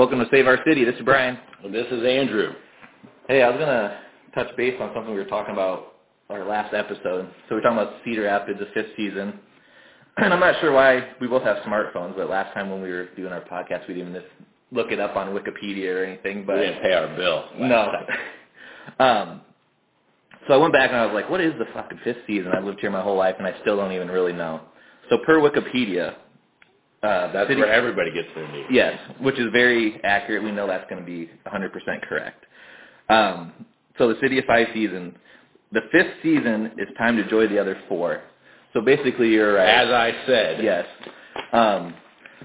Welcome to Save Our City. This is Brian. And this is Andrew. Hey, I was gonna touch base on something we were talking about our last episode. So we we're talking about Cedar Rapids, the fifth season. And I'm not sure why we both have smartphones, but last time when we were doing our podcast, we didn't even look it up on Wikipedia or anything. But we didn't pay our bill. No. um, so I went back and I was like, what is the fucking fifth season? I've lived here my whole life and I still don't even really know. So per Wikipedia, uh, that's city, where everybody gets their news. Yes, which is very accurate. We know that's going to be 100% correct. Um, so the City of Five season, the fifth season is time to join the other four. So basically, you're right. As I said. Yes. Um,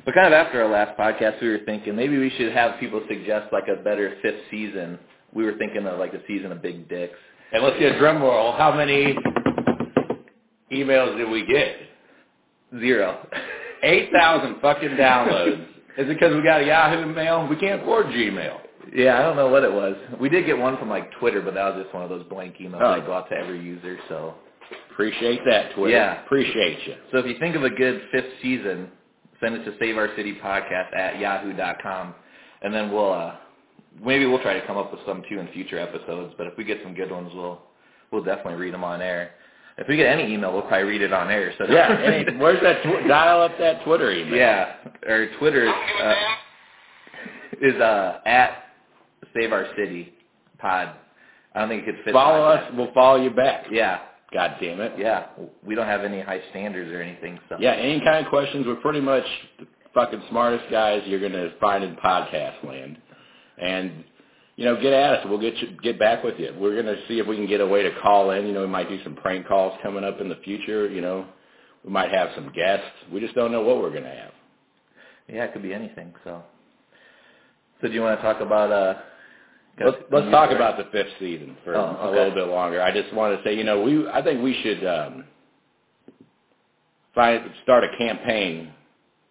but kind of after our last podcast, we were thinking maybe we should have people suggest like a better fifth season. We were thinking of like a season of Big Dicks. And let's get a drum roll. How many emails did we get? Zero. 8,000 fucking downloads. Is it because we got a Yahoo mail? We can't afford Gmail. Yeah, I don't know what it was. We did get one from like Twitter, but that was just one of those blank emails oh. that go out to every user. So appreciate that, Twitter. Yeah, appreciate you. So if you think of a good fifth season, send it to saveourcitypodcast Our City Podcast at yahoo.com, and then we'll uh, maybe we'll try to come up with some too in future episodes. But if we get some good ones, we'll we'll definitely read them on air. If we get any email, we'll probably read it on air. So yeah, any, where's that? Tw- dial up that Twitter email. Yeah, or Twitter is uh, is uh, at Save Our City Pod. I don't think it could fit. Follow us. We'll follow you back. Yeah. God damn it. Yeah. We don't have any high standards or anything. So. Yeah. Any kind of questions? We're pretty much the fucking smartest guys you're gonna find in podcast land, and you know, get at us. We'll get you, get back with you. We're gonna see if we can get a way to call in. You know, we might do some prank calls coming up in the future. You know, we might have some guests. We just don't know what we're gonna have. Yeah, it could be anything. So, so do you want to talk about? uh Let's, let's talk about the fifth season for oh, okay. a little bit longer. I just want to say, you know, we I think we should um, find start a campaign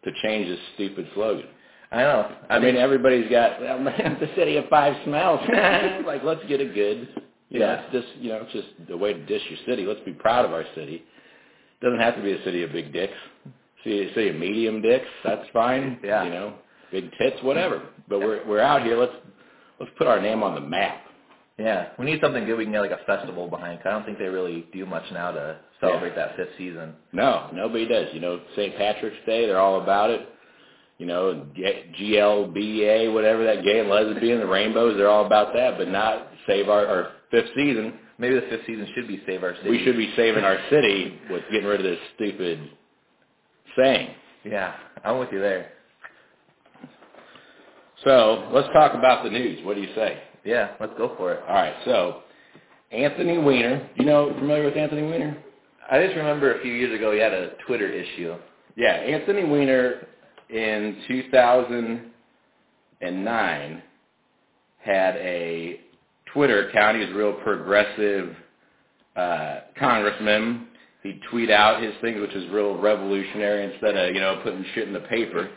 to change this stupid slogan. I know. I, mean, everybody's got well, the city of five smells. like, let's get it good. You yeah. know, it's just you know, it's just the way to dish your city. Let's be proud of our city. It doesn't have to be a city of big dicks. See, city of medium dicks. That's fine. Yeah. You know, big tits, whatever. But we're we're out here. Let's let's put our name on the map. Yeah, we need something good we can get like a festival behind. Cause I don't think they really do much now to celebrate yeah. that fifth season. No, nobody does. You know, St. Patrick's Day, they're all about it. You know, GLBA, whatever that gay and lesbian, the rainbows, they're all about that, but not save our, our fifth season. Maybe the fifth season should be save our city. We should be saving our city with getting rid of this stupid saying. Yeah, I'm with you there. So let's talk about the news. What do you say? Yeah, let's go for it. All right. So Anthony Weiner, you know, familiar with Anthony Weiner? I just remember a few years ago he had a Twitter issue. Yeah, Anthony Weiner in 2009 had a Twitter account. He was a real progressive uh, congressman. He'd tweet out his things, which is real revolutionary instead of, you know, putting shit in the paper.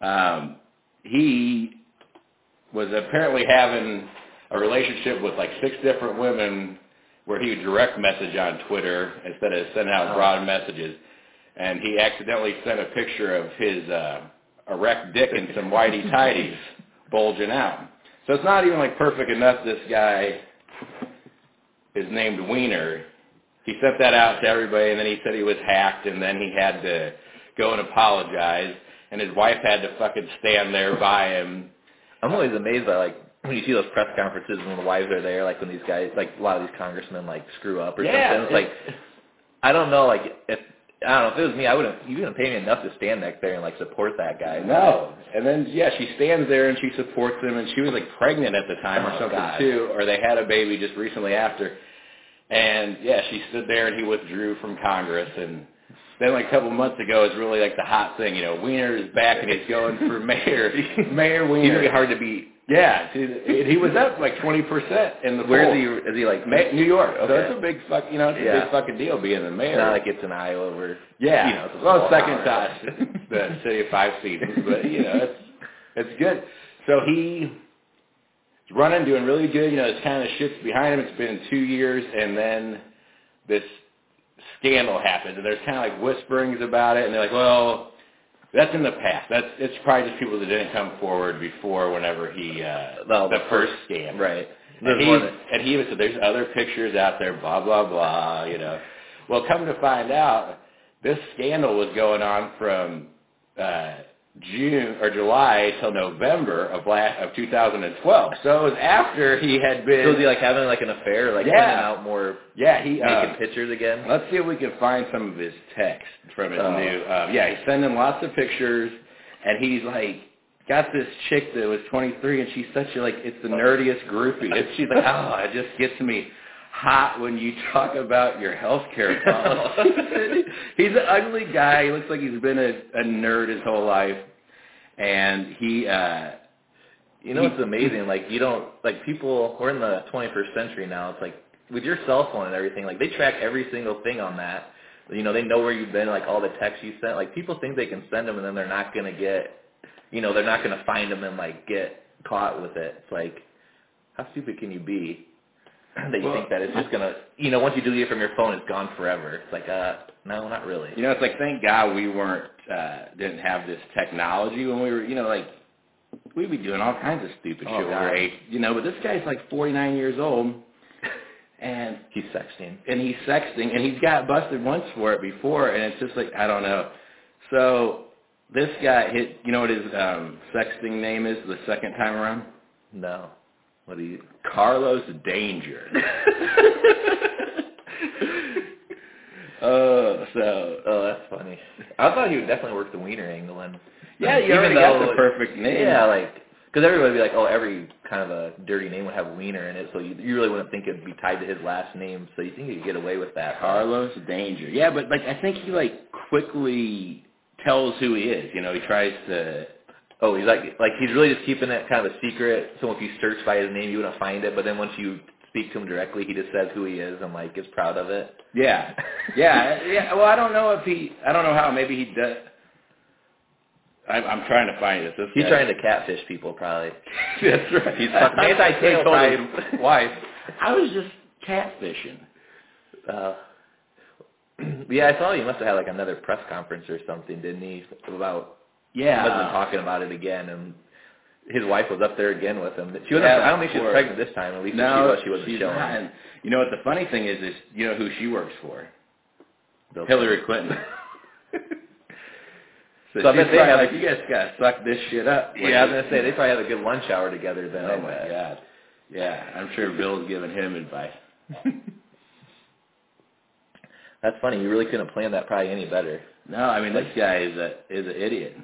Um, he was apparently having a relationship with like six different women where he would direct message on Twitter instead of sending out broad messages. And he accidentally sent a picture of his uh, erect dick and some whitey tighties bulging out. So it's not even like perfect enough this guy is named Weiner. He sent that out to everybody and then he said he was hacked and then he had to go and apologize and his wife had to fucking stand there by him. I'm always amazed by like when you see those press conferences when the wives are there, like when these guys, like a lot of these congressmen, like screw up or yeah, something. It's like I don't know, like if I don't know if it was me, I wouldn't. You wouldn't pay me enough to stand back there and like support that guy. No. And then yeah, she stands there and she supports him, and she was like pregnant at the time or Oh, something God. too, or they had a baby just recently after. And yeah, she stood there and he withdrew from Congress, and then like a couple months ago, it's really like the hot thing. You know, Weiner is back and he's going for mayor. Mayor He's Weiner. gonna be hard to beat. Yeah, see, he was up like twenty percent in the Where polls. is he? Is he like Ma- New York. So Okay. it's a big fuck. You know, it's a big fucking deal being the mayor. It's not like it's an Iowa or Yeah. you know, it's well, second to the city of five seasons, but you know, it's it's good. So he's running, doing really good. You know, this kind of shit's behind him. It's been two years, and then this scandal happens, and there's kind of like whisperings about it, and they're like, well, That's in the past. That's it's probably just people that didn't come forward before whenever he uh No, the the first scam. Right. And he, that- and he even said there's other pictures out there, blah blah blah, you know. Well come to find out, this scandal was going on from uh June or July till November of last of 2012. So it was after he had been So is he like having like an affair, like Yeah. sending out more yeah, he naked uh, pictures again? Let's see if we can find some of his text from his Oh. new. Um, yeah, he's sending lots of pictures, and he's like got this chick that was 23, and she's such a like it's the nerdiest groupie. It's, she's like, oh, it just gets me hot when you talk about your health care policy. he's an ugly guy. He looks like he's been a, a nerd his whole life, and he. uh You know what's amazing? Like you don't like people. We're in the 21st century now. It's like with your cell phone and everything. Like they track every single thing on that. You know, they know where you've been, like all the texts you sent. Like people think they can send them and then they're not gonna get. You know, they're not gonna find them and like get caught with it. It's like, how stupid can you be? that you Well- think that it's just gonna. You know, once you delete it from your phone, it's gone forever. It's like, uh, no, not really. You know, it's like thank God we weren't uh didn't have this technology when we were, you know, like we'd be doing all kinds of stupid Oh, shit God. were eight, you know. But this guy's like 49 years old, and He's sexting. and he's sexting, and he's got busted once for it before, and it's just like I don't know. So this guy hit, you know what his um sexting name is the second time around? No. What do you? Carlos Danger. Oh, so Oh, that's funny. I thought he would definitely work the wiener angle and yeah, you Even already got though- the perfect name. Yeah, like because everybody would be like, oh, every kind of a dirty name would have wiener in it, so you, you really wouldn't think it'd be tied to his last name. So you think you could get away with that? Carlos Danger. Yeah, but like I think he like quickly tells who he is. You know, he tries to. Oh, he's like like he's really just keeping it kind of a secret. So if you search by his name, you wouldn't find it. But then once you speak to him directly, he just says who he is and like is proud of it. Yeah, yeah, yeah. Well, I don't know if he. I don't know how. Maybe he does. I'm, I'm trying to find it. This He's guy- trying to catfish people, probably. That's right. He's fucking anti-tail told his wife. I was just catfishing. Uh, yeah, I saw he must have had like another press conference or something, didn't he? About Yeah. been talking about it again, and his wife was up there again with him. She wasn't. Yeah, I don't think she was pregnant this time. At least no, she was, she wasn't she's showing. not. And you know what the funny thing is? Is you know who she works for? Bill Hillary Clinton. So, So I bet they have- like, you guys gotta suck this shit up. Yeah, I was gonna say they probably have a good lunch hour together then. Oh my god. Yeah, I'm sure Bill's giving him advice. That's funny. You really couldn't plan that probably any better. No, I mean this guy is a is an idiot.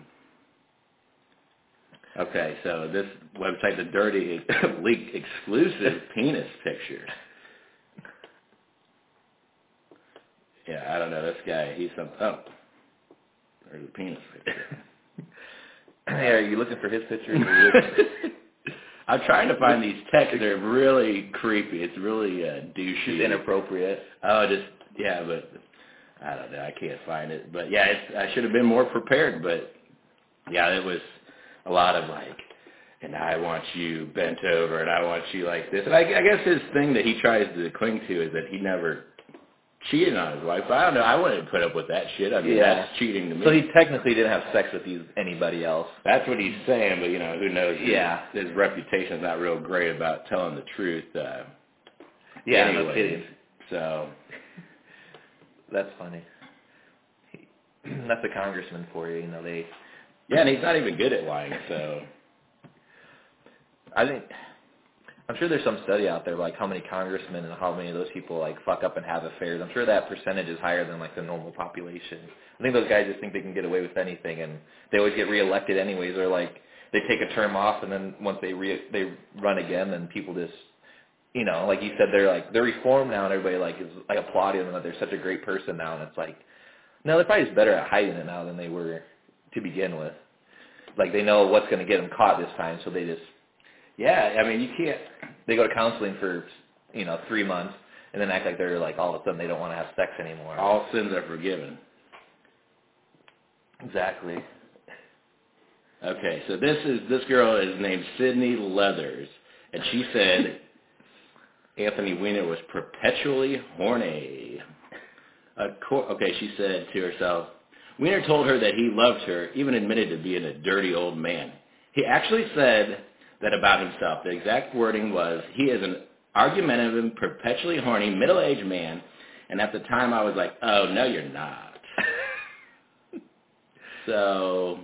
Okay, so this website, the dirty leaked exclusive penis pictures. Yeah, I don't know. This guy, he's some. Oh, there's a penis picture. hey, are you looking for his picture? Or are you looking- I'm trying to find these texts. They're really creepy. It's really uh, douchey. Just inappropriate. Oh, just yeah, but I don't know. I can't find it. But yeah, it's, I should have been more prepared. But yeah, it was a lot of like, and I want you bent over, and I want you like this. And I, I guess his thing that he tries to cling to is that he never cheated on his wife. But I don't know. I wouldn't put up with that shit. I mean, Yeah. that's cheating to me. So he technically didn't have sex with these anybody else. that's what he's saying. But you know, who knows? His- Yeah. his reputation's not real great about telling the truth. Uh, Yeah, no anyways. kidding. So That's funny. That's a congressman for you. You know they. Yeah, and he's not even good at lying. So. I think I'm sure there's some study out there like how many congressmen and how many of those people like fuck up and have affairs. I'm sure that percentage is higher than like the normal population. I think those guys just think they can get away with anything and they always get reelected anyways or like they take a term off and then once they re- they run again then people just you know, like you said they're like they're reformed now and everybody like is like applauding them that they're such a great person now and it's like no, they're probably just better at hiding it now than they were to begin with. Like they know what's going to get them caught this time, so they just Yeah, I mean, you can't. they go to counseling for you know three months and then act like they're like all of a sudden they don't want to have sex anymore. All sins are forgiven. Exactly. Okay, so this is this girl is named Sydney Leathers, and she said Anthony Weiner was perpetually horny. Okay, she said to herself, Weiner told her that he loved her, even admitted to being a dirty old man. He actually said that about himself. The exact wording was, he is an argumentative, perpetually horny, middle-aged man. And at the time I was like, oh, no, you're not. so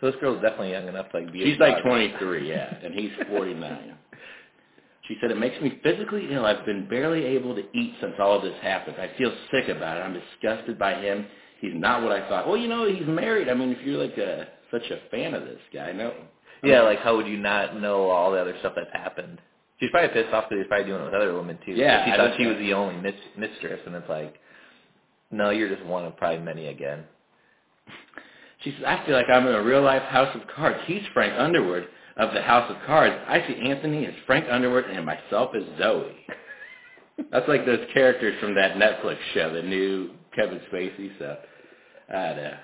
So this girl's definitely young enough to like be. a she's like 23, yeah, and he's 49. She said, it makes me physically ill. I've been barely able to eat since all of this happened. I feel sick about it. I'm disgusted by him. He's not what I thought. Well, you know, he's married. I mean, if you're like a, such a fan of this guy, no. Yeah, like how would you not know all the other stuff that's happened? She's probably pissed off because he's probably doing it with other women too. Yeah, she I thought she was the only mis- mistress, and it's like, no, you're just one of probably many again. She says, I feel like I'm in a real life House of Cards. He's Frank Underwood of the House of Cards. I see Anthony as Frank Underwood and myself as Zoe. That's like those characters from that Netflix show, the new Kevin Spacey. So, I know.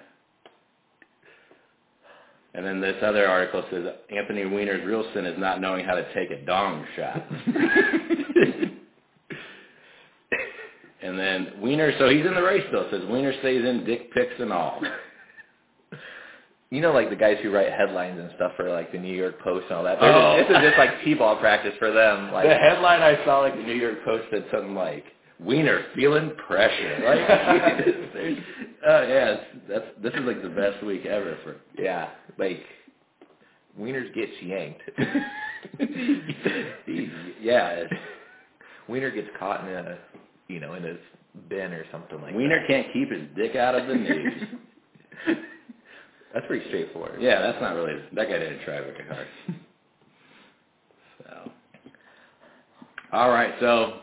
And then this other article says Anthony Weiner's real sin is not knowing how to take a dong shot. and then Weiner, so he's in the race still. Says Weiner stays in, dick pics and all. You know, like the guys who write headlines and stuff for like the New York Post and all that. Oh. just, this is just like t-ball practice for them. Like, the headline I saw, like the New York Post said something like, "Weiner feeling pressure." Like, oh yeah, it's, that's this is like the best week ever for. yeah, like wieners get yanked. yeah, Weiner gets caught in a, you know, in his bin or something like Weiner that. can't keep his dick out of the news. That's pretty straightforward. yeah, that's not really that guy didn't try very hard. So, all right, so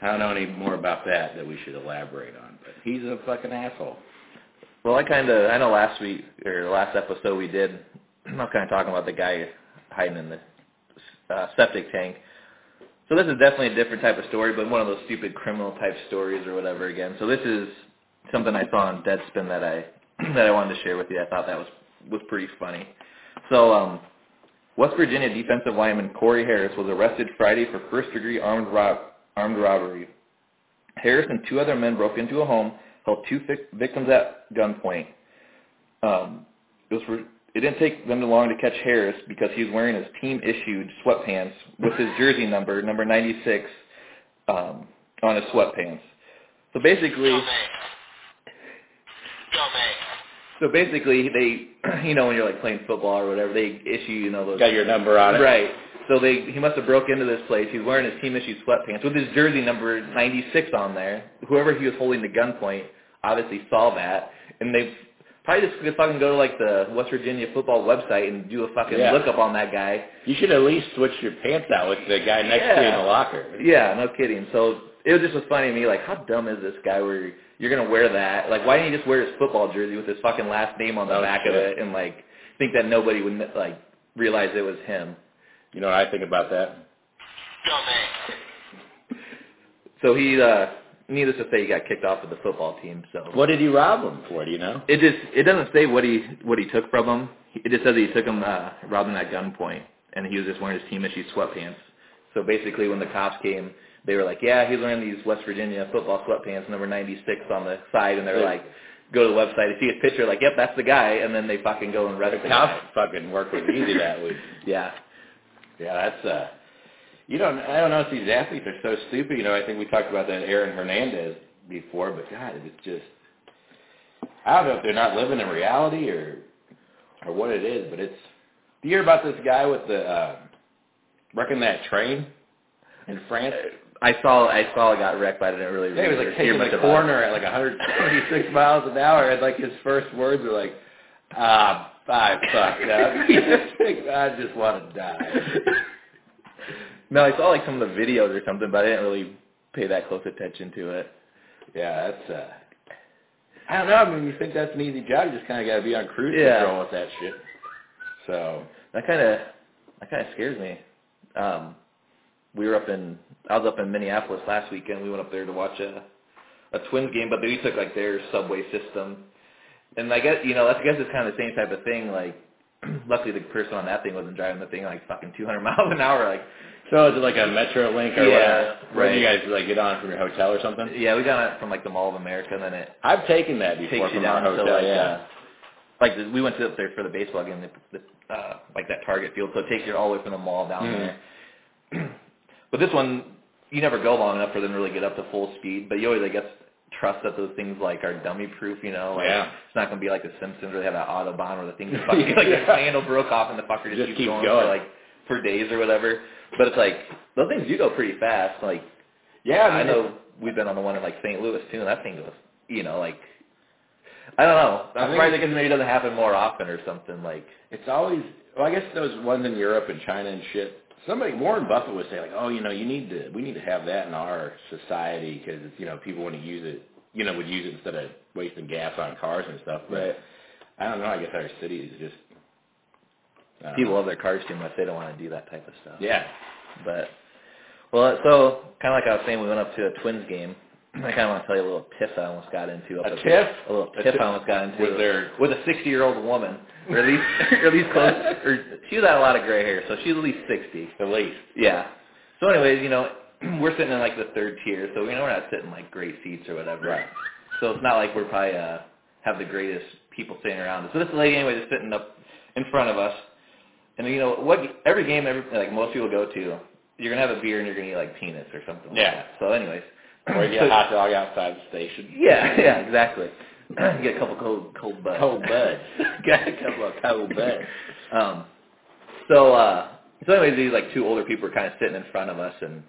I don't know any more about that that we should elaborate on, but he's a fucking asshole. Well, I kind of, I know last week or last episode we did, I was kind of talking about the guy hiding in the uh, septic tank. So this is definitely a different type of story, but one of those stupid criminal type stories or whatever again. So this is something I saw on Deadspin that I that I wanted to share with you. I thought that was was pretty funny. So um, West Virginia defensive lineman Corey Harris was arrested Friday for first degree armed rob armed robbery. Harris and two other men broke into a home, held two vic- victims at gunpoint. Um, it was for, it didn't take them long to catch Harris because he was wearing his team-issued sweatpants with his jersey number, number 96, um, on his sweatpants. So basically, so basically, they, you know, when you're like playing football or whatever, they issue, you know, those Got your number on it, Right. So they he must have broke into this place. He's wearing his team issued sweatpants with his jersey number 96 on there. Whoever he was holding the gunpoint obviously saw that, and they probably just could fucking go to like the West Virginia football website and do a fucking Yeah. lookup on that guy. You should at least switch your pants out with the guy next to you in the locker. Yeah, no kidding. So it was just was funny to me, like how dumb is this guy where you're gonna wear that? Like why didn't he just wear his football jersey with his fucking last name on the Oh, back of it and like think that nobody would like realize it was him? You know what I think about that? So he, uh, needless to say, he got kicked off of the football team. So What did he rob him for? Do you know? it just it doesn't say what he what he took from him. It just says that he took him uh, robbed him at gunpoint, and he was just wearing his team issue sweatpants. So basically, when the cops came, they were like, "Yeah, he's wearing these West Virginia football sweatpants, number 96 on the side," and they're like, "Go to the website see his picture." Like, "Yep, that's the guy," and then they fucking go and arrest The the guy. fucking work was easy that week. Yeah, Yeah, that's uh you don't I don't know if these athletes are so stupid, you know, I think we talked about that Aaron Hernandez before, but God, it's just I don't know if they're not living in reality or or what it is, but it's do you hear about this guy with the uh wrecking that train in France? I saw I saw it got wrecked, but I didn't really. Yeah, he was like taking the corner at like 126 miles an hour, and like his first words were like, "Ah, I fucked up." Just I just want to die. No, I saw like some of the videos or something, but I didn't really pay that close attention to it. Yeah, that's uh I don't know, I mean you think that's an easy job, you just kinda gotta be on cruise Yeah. control with that shit. So That kind of that kind of scares me. Um, we were up in I was up in Minneapolis last weekend. We went up there to watch a a Twins game, but we took like their subway system, and I guess you know I guess it's kind of the same type of thing. Like, luckily the person on that thing wasn't driving the thing like fucking 200 miles an hour. Like, So is it like a Metro Link or Yeah, whatever? Where do you guys like get on from your hotel or something? Yeah, we got it from like the Mall of America, and then it I've taken that before takes you from our down to hotel. like yeah. uh, like we went to up there for the baseball game, the, the, uh, like that Target field. So it takes you all the way from the mall down Mhm. there. but this one, you never go long enough for them to really get up to full speed. But you always, I guess, trust that those things like are dummy proof. You know, like Yeah. it's not gonna be like the Simpsons where they have that autobahn where the thing just fucking like Yeah. the handle broke off and the fucker just, Just keeps, going, going. for like for days or whatever. But it's like those things do go pretty fast. Like Yeah, I mean, know we've been on the one in like St. Louis too, and that thing goes, you know, like I don't know. I I'm think surprised because maybe it doesn't happen more often or something. Like It's always well, I guess those ones in Europe and China and shit. Somebody Warren Buffett would say like, oh, you know, you need to we need to have that in our society because you know people want to use it, you know, would use it instead of wasting gas on cars and stuff. But Right. I don't know. I guess our city is just people know. love their cars too much; they don't want to do that type of stuff. Yeah. But well, so kind of like I was saying, we went up to a Twins game. I kind of want to tell you a little tiff I almost got into. Up A at- tiff? A little A tiff tiff- I almost got into. Was there- with a 60-year-old woman, or at least, or at least close. Or she had a lot of gray hair, so she's at least 60. At least. Yeah. So anyways, you know, we're sitting in like the third tier, so you know we're not sitting like great seats or whatever. Right. So it's not like we're probably uh have the greatest people sitting around us. So this lady anyway is sitting up in front of us. And you know, what every game every like most people go to, you're gonna have a beer and you're gonna eat like peanuts or something like Yeah. that. So anyways. Or you get a hot dog outside the station. Yeah, yeah, exactly. Get a couple cold cold buds. Cold buds. Got a couple of cold buds. Um so uh so anyways these like two older people were kind of sitting in front of us and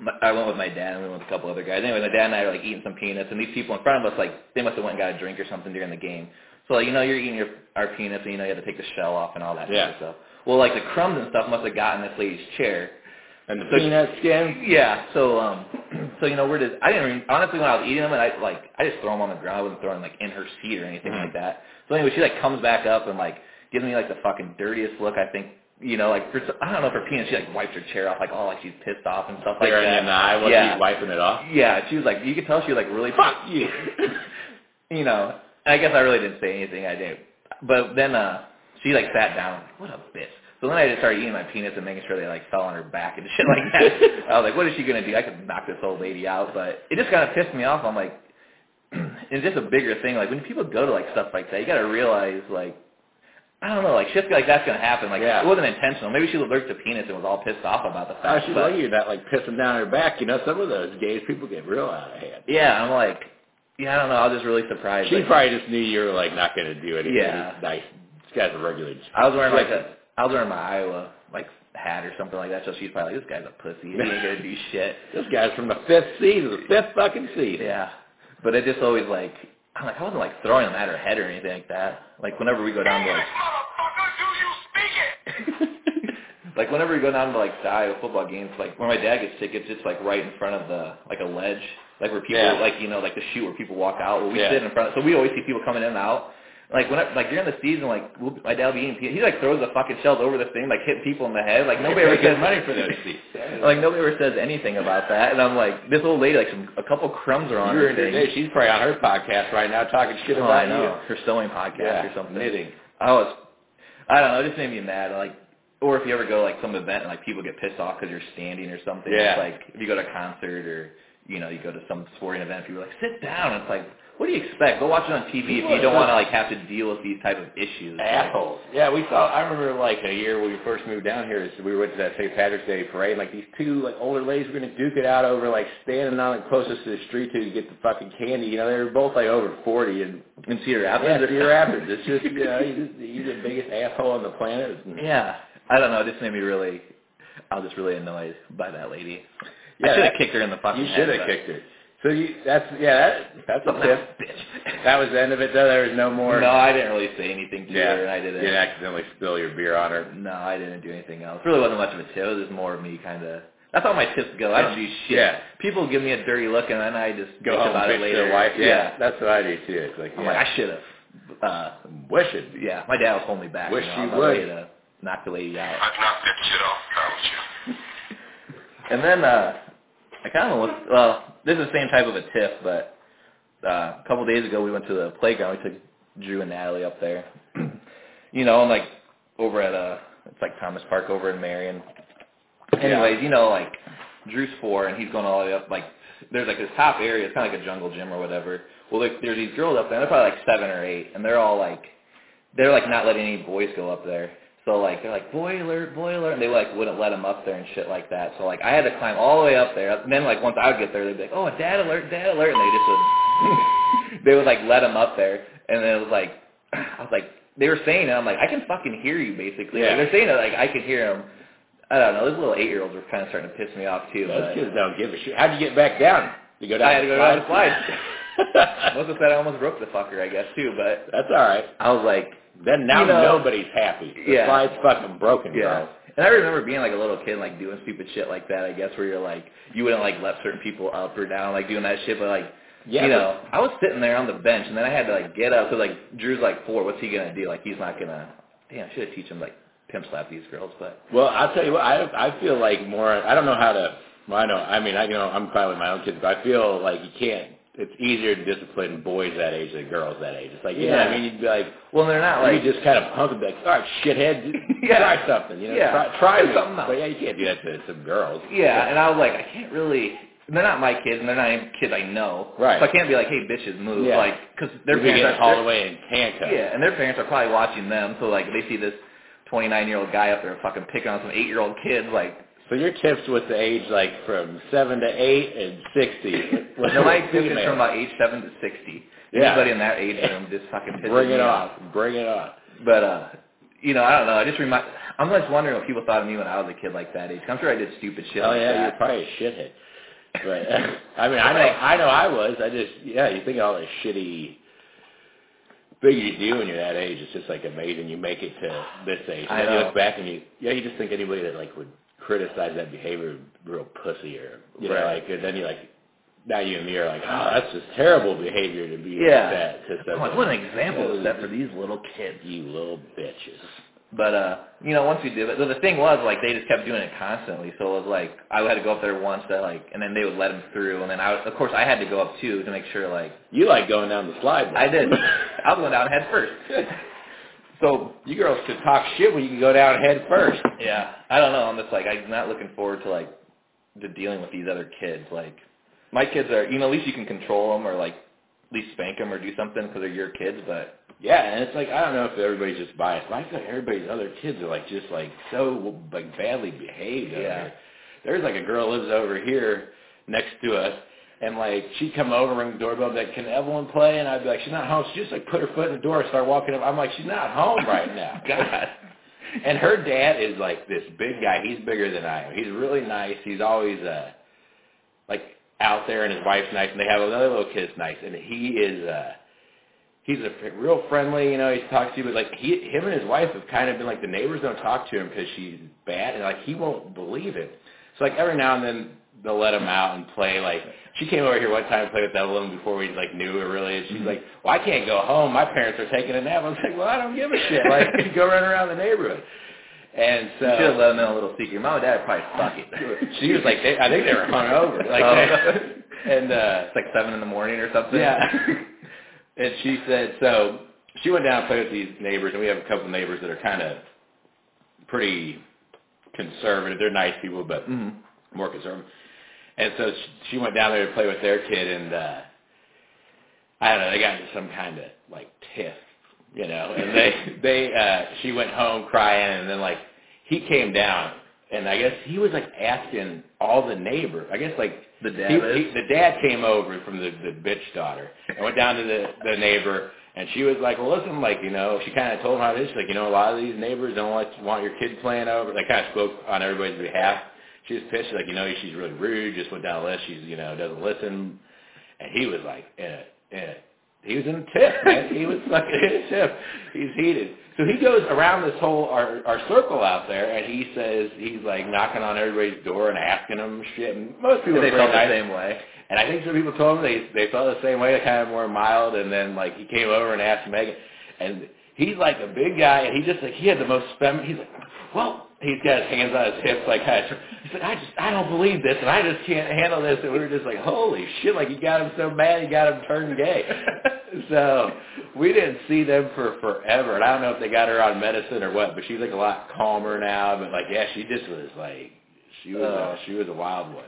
my, I went with my dad and we went with a couple other guys. Anyway, my dad and I were like eating some peanuts and these people in front of us like they must have went and got a drink or something during the game. So like you know you're eating your our peanuts and you know you have to take the shell off and all that Yeah. kind of stuff. Well like the crumbs and stuff must have gotten this lady's chair. And the So- peanut skin. Yeah. So um so you know we're just I didn't even, honestly when I was eating them and I like I just throw them on the ground. I wasn't throwing them like in her seat or anything Mhm. like that. So anyway, she like comes back up and like gives me like the fucking dirtiest look I think. You know, like for, I don't know for peanuts, she like wipes her chair off like oh like she's pissed off and stuff like Staring that. in the eye while yeah. wiping it off. Yeah, she was like you could tell she was like really Fuck you. you know, I guess I really didn't say anything. I didn't. But then uh she like sat down. What a bitch. So then I just started eating my penis and making sure they like fell on her back and shit like that. I was like, what is she gonna do? I could knock this old lady out, but it just kind of pissed me off. I'm like, it's just a bigger thing. Like when people go to like stuff like that, you got to realize like. I don't know, like shit like that's gonna happen. Like Yeah. it wasn't intentional. Maybe she allergic to penis and was all pissed off about the Oh, fact. she's but, like you that like pissing down her back. You know, some of those gays people get real out of hand. yeah, I'm like, yeah, I don't know. I was just really surprised. She like, probably just knew you were like not going to do anything Yeah. nice. This guy's a regular. I was wearing like a, I was wearing my Iowa like hat or something like that. So she's probably like, this guy's a pussy. He ain't gonna do shit. This guy's from the fifth season, the fifth fucking season. Yeah, but it just always like, I'm like, I wasn't like throwing them at her head or anything like that. Like whenever we go down to like, do you speak it? like whenever we go down to like the Iowa football games, like when my dad gets tickets, it's like right in front of the like a ledge, like where people Yeah. like you know like the chute where people walk out. Well, we Yeah. sit in front, so we always see people coming in and out. Like when I, like during the season, like we'll, my dad will be eating, peanuts. he like throws the fucking shells over the thing, like hitting people in the head. Like nobody ever They says money for those seats. like nobody ever says anything about that, and I'm like, this old lady, like some a couple crumbs are on You're her thing. she's probably on her podcast right now talking shit Oh, about I know you. her sewing podcast Yeah, or something. knitting. I was, I don't know, it just made me mad. Like, or if you ever go to, like some event and like people get pissed off because you're standing or something. Yeah. It's like if you go to a concert or you know you go to some sporting event, people are like sit down. It's like, what do you expect? Go watch it on TV if you don't want to like have to deal with these type of issues. Assholes. Yeah, we saw. I remember like a year when we first moved down here. So we went to that St. Patrick's Day parade. And, like these two like older ladies were gonna duke it out over like standing on the closest to the street to get the fucking candy. You know, they were both like over forty and in Cedar Rapids. yeah, Cedar Rapids. It's just you know he's, just, he's the biggest asshole on the planet. Yeah, I don't know. It just made me really. I was just really annoyed by that lady. Yeah, I should have kicked her in the fucking You should have kicked her. So you that's yeah that, that's a tip. bitch. That was the end of it though. There was no more. No, I didn't really say anything to yeah, her, and I didn't. You didn't accidentally spill your beer on her. No, I didn't do anything else. Really wasn't much of a tip. It was more of me kind of. That's how my tips go. I don't do shit. Yeah. People give me a dirty look, and then I just Go bitch home about and it later. their wife. Yeah. Yeah, that's what I do too. It's like I'm yeah. like, I should have. Uh, wish it. yeah, my dad was holding me back. Wish you know, you would. to knock the lady out. I'd knock that shit off, promise you. And then uh, I kind of looked. Well, this is the same type of a tip, but uh, a couple days ago we went to the playground. We took Drew and Natalie up there. you know, and like over at uh, it's like Thomas Park over in Marion. Anyways, you know, like Drew's four, and he's going all the way up. Like there's like this top area. It's kind of like a jungle gym or whatever. Well, like, there's these girls up there. They're probably like seven or eight, and they're all like, they're like not letting any boys go up there. So like they're like boiler, boiler, and they like wouldn't let them up there and shit like that. So like I had to climb all the way up there. And then like once I would get there, they'd be like, oh, dad alert, dad alert, and they just would they would like let them up there, and then it was like I was like they were saying it. I'm like I can fucking hear you basically. Yeah. Like, they're saying it like I could hear them. I don't know. Those little eight year olds were kind of starting to piss me off too. Those but kids don't give a shit. How'd you get back down? You go down I had to go down the slide? Most of that I almost broke the fucker, I guess too. But That's all right. I was like, Then now You know- nobody's happy. The Yeah. slide's fucking broken, Yeah. bro. And I remember being like a little kid, like doing stupid shit like that. I guess where you're like, you wouldn't like let certain people up or down, like doing that shit. But like, Yeah, you know, I was sitting there on the bench, and then I had to like get up because like Drew's like four. What's he gonna do? Like he's not gonna. Damn, I should have teach him like pimp slap these girls, but Well, I'll tell you what. I I feel like more. I don't know how to. Well, I know. I mean, I you know I'm with my own kids, but I feel like you can't. It's easier to discipline boys that age than girls that age. It's like you know, what I mean, you'd be like, well, they're not like... you just kind of punk them, like, all right, shithead, Yeah. try something, you know, Yeah. try, try Try me. something else. But yeah, you can't do that to some girls. yeah. And I was like, I can't really. They're not my kids, and they're not even kids I know. Right. So I can't be like, hey, bitches, move, Yeah. like, because their You'd be parents are hauled away in handcuffs. Yeah, and their parents are probably watching them, so like they see this 29 year old guy up there fucking picking on some eight year old kids, like So your tips with the age like from seven to eight and sixty. no, my tip is from about age seven to 60. Yeah. Anybody in that age room just fucking Bring it off. on. Bring it on. But uh, you know, I don't know. I just remind. I'm just wondering what people thought of me when I was a kid like that age. I'm sure I did stupid shit Oh like yeah, you're probably a shithead. Right. I mean, I know, I know, I was. I just, yeah. You think of all the shitty thing you do when you're that age. It's just like amazing. You make it to this age, and I then you look back and you, yeah, you just think anybody that like would criticize that behavior, real pussy, or you know, like, and then you like, now you and me are like, oh, that's just terrible behavior to be Yeah. like that. To I'm like, what an example is that for these little kids? You little bitches. But uh, you know, once we did it, so the thing was like they just kept doing it constantly. So it was like I had to go up there once, that like, and then they would let him through, and then I, of course, I had to go up too to make sure like You like going down the slide. though. I did. I was going down head first. So You girls could talk shit when you can go down head first. yeah, I don't know. I'm just like I'm not looking forward to like to dealing with these other kids. Like my kids are, you know, at least you can control them or like at least spank them or do something because they're your kids. But Yeah, and it's like I don't know if everybody's just biased, but I feel like everybody's other kids are like just like so like badly behaved. over Yeah. here. There's like a girl lives over here next to us, and like she'd come over, ring the doorbell, be like, "Can Evelyn play?" And I'd be like, "She's not home." She just like put her foot in the door, and start walking up. I'm like, "She's not home right now." God, And her dad is like this big guy. He's bigger than I am. He's really nice. He's always uh like out there, and his wife's nice, and they have another little kid that's nice, and he is. uh He's a real friendly, you know. He talks to you, but like he, him and his wife have kind of been like the neighbors don't talk to him because she's bad, and like he won't believe it. So like every now and then they'll let him out and play. Like she came over here one time and played with Evelyn before we like knew her really. And she's Mhm. like, "Well, I can't go home. My parents are taking a nap." I was like, "Well, I don't give a shit. Like go run around the neighborhood." And so you should have let them know a little secret. Mom and dad would probably suck it. she was like, they, I think they were hungover. Like, Oh. and uh, it's like seven in the morning or something. yeah. and she said, so she went down and played with these neighbors, and we have a couple of neighbors that are kind of pretty conservative. They're nice people, but hmm more conservative. And so she, went down there to play with their kid, and uh, I don't know, they got into some kind of like tiff, you know. And they they uh, she went home crying, and then like he came down, and I guess he was like asking all the neighbors. I guess like The dad he, is? he, the dad came over from the the bitch daughter and went down to the the neighbor. And she was like, well, listen, like, you know, she kind of told him how it is. She's like, you know, a lot of these neighbors don't like want your kid playing over. They kind of spoke on everybody's behalf. She was pissed. She's like, you know, she's really rude. Just went down the list. She's, you know, doesn't listen. And he was like, eh, eh. He was in a tip, man. He was fucking in a tip. He's heated. So he goes around this whole our our circle out there, and he says he's like knocking on everybody's door and asking them shit. And most people They felt pretty the same way. And I think some people told him they they felt the same way, kind of more mild. And then like he came over and asked Megan, and he's like a big guy, and he just like he had the most fem. He's like, well, he's got his hands on his hips, like of. He's like, I just I don't believe this, and I just can't handle this. And we were just like, holy shit! Like he got him so mad, he got him turned gay. so we didn't see them for forever, and I don't know if they got her on medicine or what, but she's like a lot calmer now. But like, yeah, she just was like She was Uh. a, she was a wild one.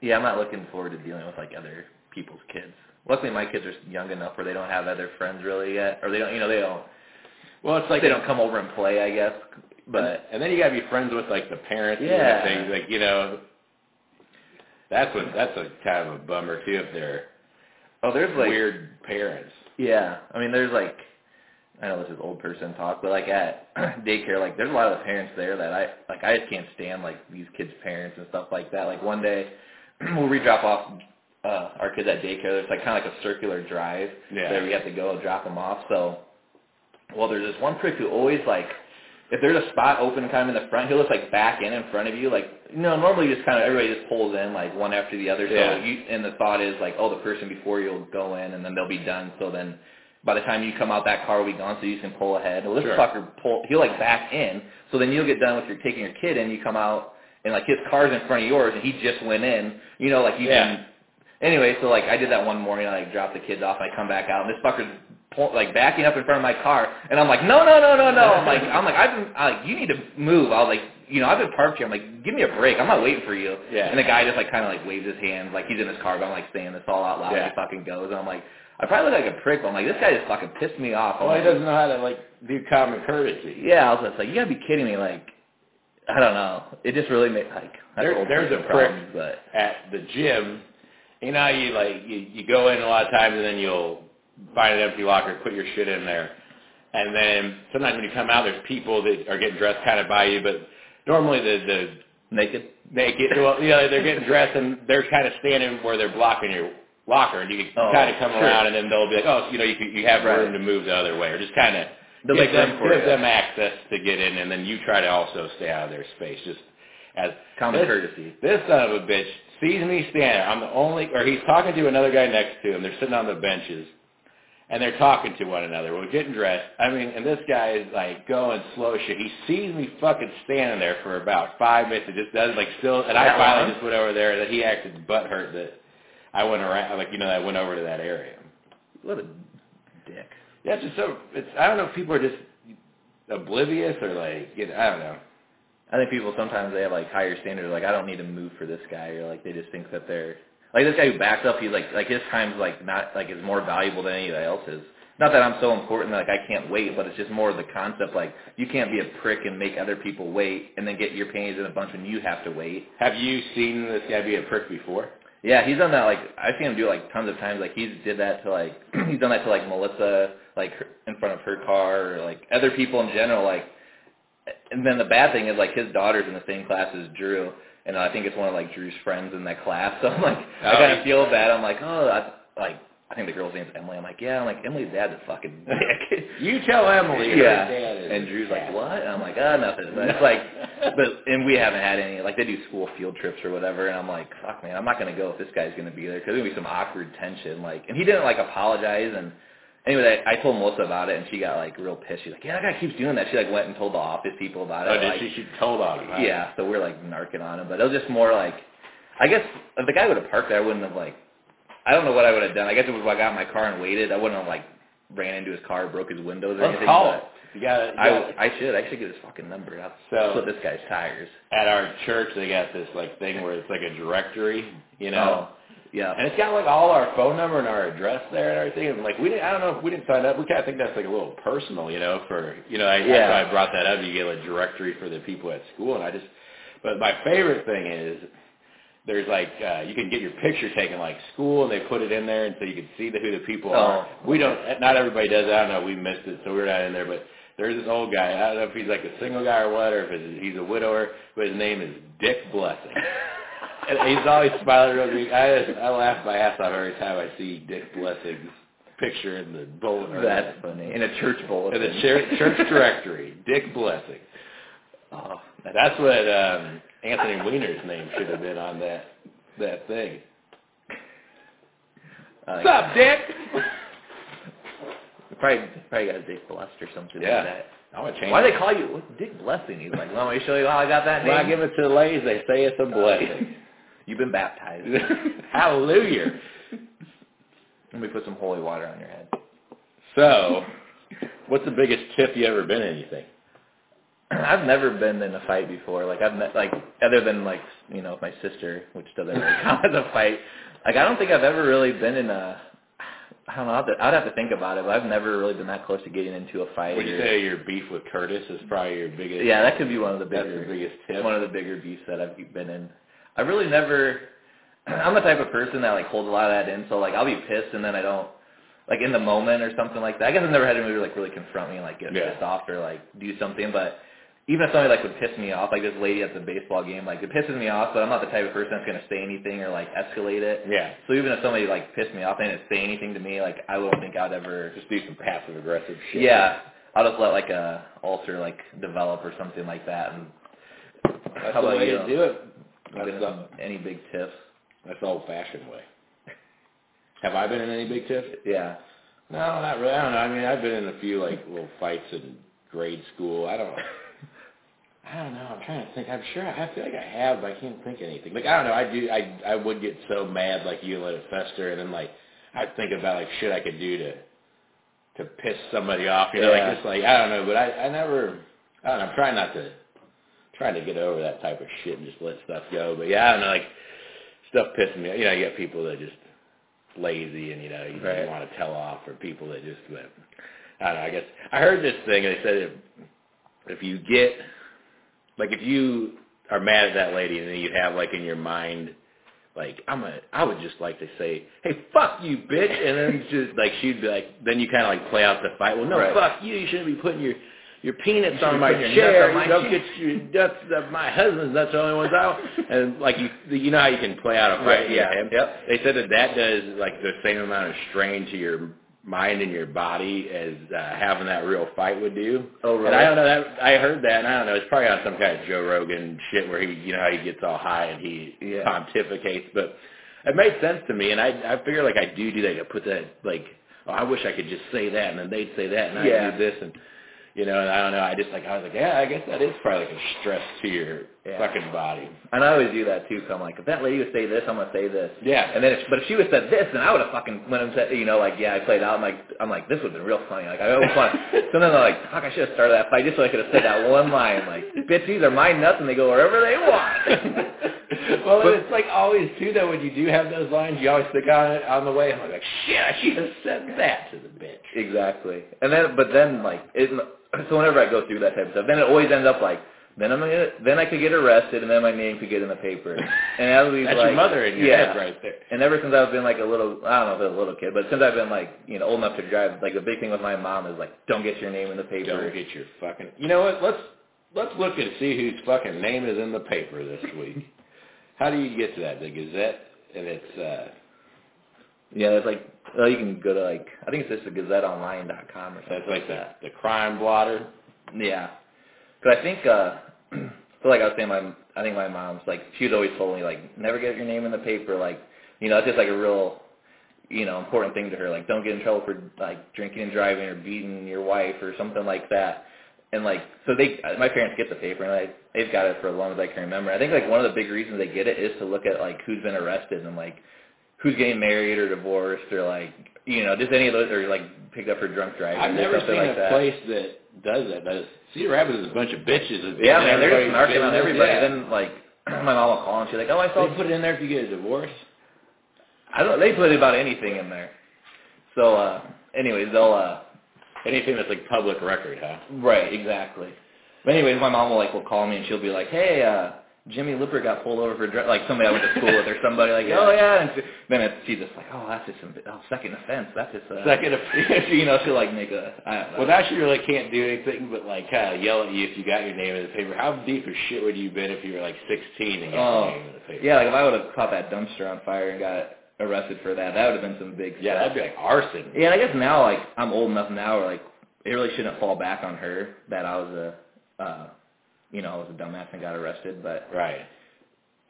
Yeah, I'm not looking forward to dealing with like other people's kids. Luckily, my kids are young enough where they don't have other friends really yet, or they don't, you know, they don't. Well, it's like they don't come over and play, I guess. But and, and then you gotta be friends with like the parents. and Yeah. things like you know. That's what that's a kind of a bummer too if they're oh, there's like weird parents. Yeah, I mean, there's like, I know this is old person talk, but like at daycare, like there's a lot of the parents there that I like. I just can't stand like these kids' parents and stuff like that. Like one day, when we drop off uh, our kids at daycare, there's like kind of like a circular drive Yeah. that we have to go drop them off. So, well, there's this one prick who always like. If there's a spot open kind of in the front, he'll just like back in in front of you. Like, you know, normally just kind of everybody just pulls in like one after the other. Yeah. You, and the thought is like, oh, the person before you will go in and then they'll be done. So then by the time you come out, that car will be gone, so you can pull ahead. Well, this Sure. fucker pull, he'll like back in, so then you'll get done with your taking your kid in, you come out, and like his car's in front of yours, and he just went in. You know, like you Yeah. can. Anyway, so like I did that one morning, I like dropped the kids off, and I come back out, and this fucker's pull, like backing up in front of my car, and I'm like, no, no, no, no, no. I'm like, I'm like, I've been, I'm like, you need to move. I was like, you know, I've been parked here. I'm like, give me a break. I'm not waiting for you. Yeah. And the guy just like kind of like waves his hands, like he's in his car, but I'm like saying this all out loud. Yeah. And he fucking goes, and I'm like, I probably look like a prick, but I'm like, this guy just fucking pissed me off. I'm Well, he doesn't know how to like do common courtesy. Yeah, I was just like, you gotta be kidding me. Like, I don't know. It just really made like There- there's a prick. problems, but At the gym, you know, you like you, you go in a lot of times and then you'll find an empty locker, put your shit in there, and then sometimes when you come out, there's people that are getting dressed kind of by you, but normally the the naked. naked. Well, you know, they're getting dressed and they're kind of standing where they're blocking your locker, and you can Oh, kind of come sure. around, and then they'll be like, oh, you know, you you have Right. room to move the other way, or just kind of They'll give them give you. them access to get in, and then you try to also stay out of their space, just as Common this, courtesy. This son of a bitch sees me standing. I'm the only, or he's talking to another guy next to him. They're sitting on the benches. And they're talking to one another. We're getting dressed. I mean, and this guy is like going slow shit. He sees me fucking standing there for about five minutes. It just does like still. And I finally just went over there. That he acted butthurt that I went around. Like you know, I went over to that area. What a dick. Yeah, it's just so. It's I don't know if people are just oblivious or like you know, I don't know. I think people sometimes they have like higher standards. Like I don't need to move for this guy, or like they just think that they're like this guy who backs up. He's like like his time's like not like is more valuable than anybody else's. Not that I'm so important that like I can't wait, but it's just more of the concept like you can't be a prick and make other people wait, and then get your panties in a bunch when you have to wait. Have you seen this guy be a prick before? Yeah, he's done that. Like I've seen him do it like tons of times. Like he's did that to like he's done that to like Melissa, like her, in front of her car, or like other people in general. Like, and then the bad thing is like his daughter's in the same class as Drew, and I think it's one of like Drew's friends in that class. So I'm like, I Oh, kind he- of feel bad. I'm like, oh, I, like I think the girl's name's Emily. I'm like, yeah. I'm like Emily's dad's a fucking dick. You tell Emily. Yeah. dad is And Drew's like, what? And I'm like, ah, nothing. But it's like, but and we haven't had any. Like they do school field trips or whatever, and I'm like, fuck, man, I'm not gonna go if this guy's gonna be there because there's gonna be some awkward tension. Like, and he didn't like apologize. And anyway, I, I told Melissa about it, and she got like real pissed. She's like, yeah, that guy keeps doing that. She like went and told the office people about it. Oh, did like, she? She told on him. yeah, so we're like narking on him, but it was just more like, I guess if the guy would have parked there, I wouldn't have like, I don't know what I would have done. I guess if I got in my car and waited, I wouldn't have like ran into his car, broke his windows or Let's anything. call but-. You got. I I should I should get his fucking number. I'll So- flip this guy's tires. at our church they got this like thing where it's like a directory, you know. Oh, yeah. And it's got like all our phone number and our address there and everything. And like we didn't, I don't know if we didn't sign up. We kind of think that's like a little personal, you know. For you know, I, Yeah. that's why I brought that up. You get a directory for the people at school, and I just. But my favorite thing is there's like uh, you can get your picture taken like school, and they put it in there, and so you can see the, who the people are. Oh, We don't. Not everybody does. that. I don't know. We missed it, so we're not in there. But there's this old guy. I don't know if he's like a single guy or what, or if he's a widower. But his name is Dick Blessing. And he's always smiling real big. I I laugh my ass off every time I see Dick Blessing's picture in the bulletin. That's funny. In a church bulletin. in the church, church directory. Dick Blessing. Oh, That's what um, Anthony Weiner's name should have been on that that thing. Like What's up, Dick? Probably probably got a Dick Blessed or something Yeah. like that. I want to change. Why do they call you Dick Blessing? He's like, well, let me show you how I got that When I give it to the ladies, they say it's a blessing. You've been baptized. Hallelujah. Let me put some holy water on your head. So, what's the biggest tip you ever been in? You think? I've never been in a fight before. Like I've met, like other than like you know my sister, which doesn't really count as a fight. Like I don't think I've ever really been in a. I don't know. I'd have, to, I'd have to think about it, but I've never really been that close to getting into a fight. Would you or- say your beef with Curtis is probably your biggest? Yeah, that could be one of the That's bigger, the biggest tip. one of the bigger beefs that I've been in. I really never. I'm the type of person that like holds a lot of that in, so like I'll be pissed and then I don't like in the moment or something like that. I guess I've never had anybody like really confront me and like get Yeah. pissed off or like do something, but even if somebody like would piss me off, like this lady at the baseball game, like it pisses me off, but I'm not the type of person that's gonna say anything or like escalate it. Yeah. So even if somebody like pissed me off and didn't say anything to me, like I don't think I'd ever Just do some passive aggressive shit. yeah, I'll just let like a ulcer like develop or something like that. And That's how the about way you? to do it. Have That's, been in any big tiffs? that's the old-fashioned way. Have I been in any big tiffs? Yeah. No, not really. I don't know. I mean, I've been in a few like little fights in grade school. I don't. I don't know. I'm trying to think. I'm sure. I feel like I have, but I can't think of anything. Like I don't know. I do. I I would get so mad, like you let it fester, and then like I'd think about like shit I could do to to piss somebody off. You know, Yeah. like just like I don't know. But I I never. I don't know. I'm trying not to trying to get over that type of shit and just let stuff go. But yeah, I don't know. Like stuff pissing me. You know, you get people that just lazy and you know you, Right. you want to tell off, or people that just. But, I don't know. I guess I heard this thing. and They said if if you get like if you are mad at that lady and then you have like in your mind like I'm a I would just like to say hey fuck you bitch and then just like she'd be like then you kind of like play out the fight well no Right. fuck you you shouldn't be putting your your peanuts on my put your nuts chair on my don't chair." get your nuts of my husband's nuts the only ones out and like you you know how you can play out a fight Right, yeah, head yep. they said that that does like the same amount of strain to your mind and your body as uh, having that real fight would do. Oh, really? And I don't know that I heard that, and I don't know. It's probably on some kind of Joe Rogan shit where he, you know, how he gets all high and he Yeah. pontificates. But it made sense to me, and I I figure like I do do that. I put that like, oh, I wish I could just say that, and then they'd say that, and I Yeah. do this, and you know, and I don't know. I just like I was like, yeah, I guess that is probably like a stress your Yeah. fucking body. And I always do that too. So I'm like, if that lady would say this, I'm gonna say this. Yeah. And then, if, but if she would have said this, then I would have fucking went and said, you know, like, yeah, I played out. I'm like, I'm like, this would have been real funny. Like, I was fun. so then I'm like, fuck, I should have started that fight just so I could have said that one line, like, bitch, these are my nuts, and they go wherever they want. well, But- it's like always too that when you do have those lines, you always think on it on the way. I'm like, shit, I should have said that to the bitch. Exactly. And then, but then, like, it, so whenever I go through that type of stuff, then it always ends up like, then I'm gonna, then I could get arrested, and then my name could get in the paper. And was That's like, your mother in your yeah. head right there. And ever since I've been like a little, I don't know if I was a little kid, but since I've been like, you know, old enough to drive, like the big thing with my mom is like, don't get your name in the paper. Don't get your fucking. You know what? Let's let's look and see whose fucking name is in the paper this week. How do you get to that? The Gazette, and it's uh Yeah, it's like, well, you can go to like, I think it's just the GazetteOnline.com or something that's like like the that. the crime blotter. Yeah, because I think, uh, so like I was saying, my I think my mom's like she's always told me like never get your name in the paper. Like, you know, it's just like a real, you know, important thing to her. Like, don't get in trouble for like drinking and driving or beating your wife or something like that. And like, so they, my parents get the paper, and I, they've got it for as long as I can remember. I think like one of the big reasons they get it is to look at like who's been arrested and like who's getting married or divorced or like, you know, just any of those or like picked up for drunk driving I've or never something seen like a that. place that does that. Does Cedar Rapids is a bunch of bitches. Yeah, man, they're just narking on everybody. Yeah. Then like my mom will call and she's like, "Oh, I saw." they put it in there if you get a divorce. I don't. They put about anything in there. So, uh, anyways, they'll. uh Anything that's like public record, huh? Right, exactly. But anyways, my mom will like will call me and she'll be like, "Hey, uh Jimmy Lipper got pulled over for like somebody I went to school with or somebody like, Yeah. oh yeah." And she, then it's, she's just like, "Oh, that's just some oh, second offense. That's just uh, Second offense. you know, she'll like make a. I don't know. Well, now she really can't do anything but like kind of yell at you if you got your name in the paper. How deep of shit would you have been if you were like 16 and got Oh, your name in the paper? yeah, like if I would have caught that dumpster on fire and got arrested for that, that would have been some big Yeah, stuff. that'd be like arson. Yeah, and I guess now like I'm old enough now where like it really shouldn't fall back on her that I was a uh you know, I was a dumbass and got arrested, but Right.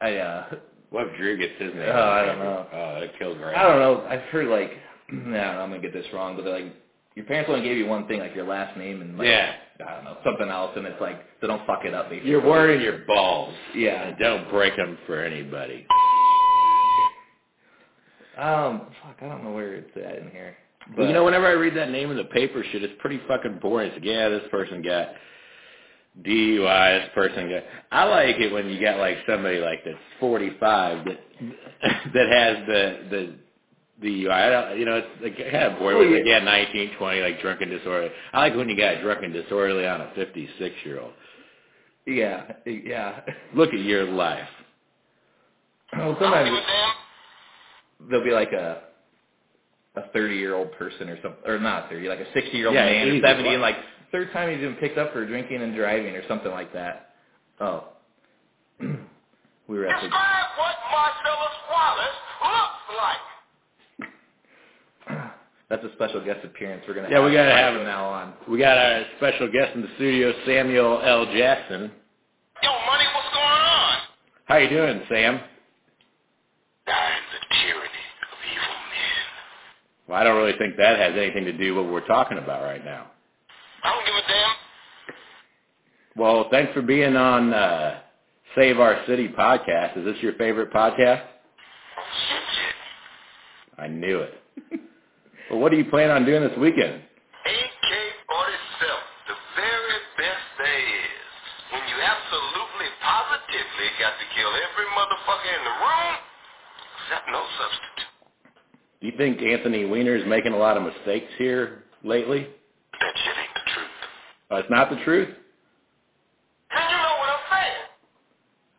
I uh What if Drew gets his name? Oh, I don't know. Oh, that kills right. I don't know. I've heard like I don't know, I'm gonna get this wrong, but they're like your parents only gave you one thing, like your last name and like Yeah. I don't know, something else and it's like so don't fuck it up basically. You're wearing your balls. Yeah. And don't break them for anybody. Um fuck, I don't know where it's at in here. But you know, whenever I read that name in the paper shit, it's pretty fucking boring. It's like, yeah, this person got DUI, this person. I like it when you got like somebody like that's 45 that that has the the DUI. I don't, you know, it's like I had a boy oh, with like yeah, 19, 20, like drunken disorderly. I like when you got drunken disorderly on a 56 year old. Yeah, yeah. Look at your life. Well, sometimes give a damn. there'll be like a a 30 year old person or something, or not 30, like a 60 year old Yeah, man or 70, and like third time he's been picked up for drinking and driving or something like that. Oh, we were at the. Describe what Marcellus Wallace looks like. That's a special guest appearance we're gonna. Yeah, have we gotta have him now on. We got our special guest in the studio, Samuel L. Jackson. Yo, money, what's going on? How you doing, Sam? I'm tyranny evil men. Well, I don't really think that has anything to do with what we're talking about right now. I don't give a damn. Well, thanks for being on uh, Save Our City podcast. Is this your favorite podcast? Oh, shit, shit. I knew it. well, what do you plan on doing this weekend? AK-47, the very best there is. When you absolutely, positively got to kill every motherfucker in the room, except no substitute. Do you think Anthony Weiner's making a lot of mistakes here lately? That shit ain't the truth. It's not the truth? Then you know what I'm saying.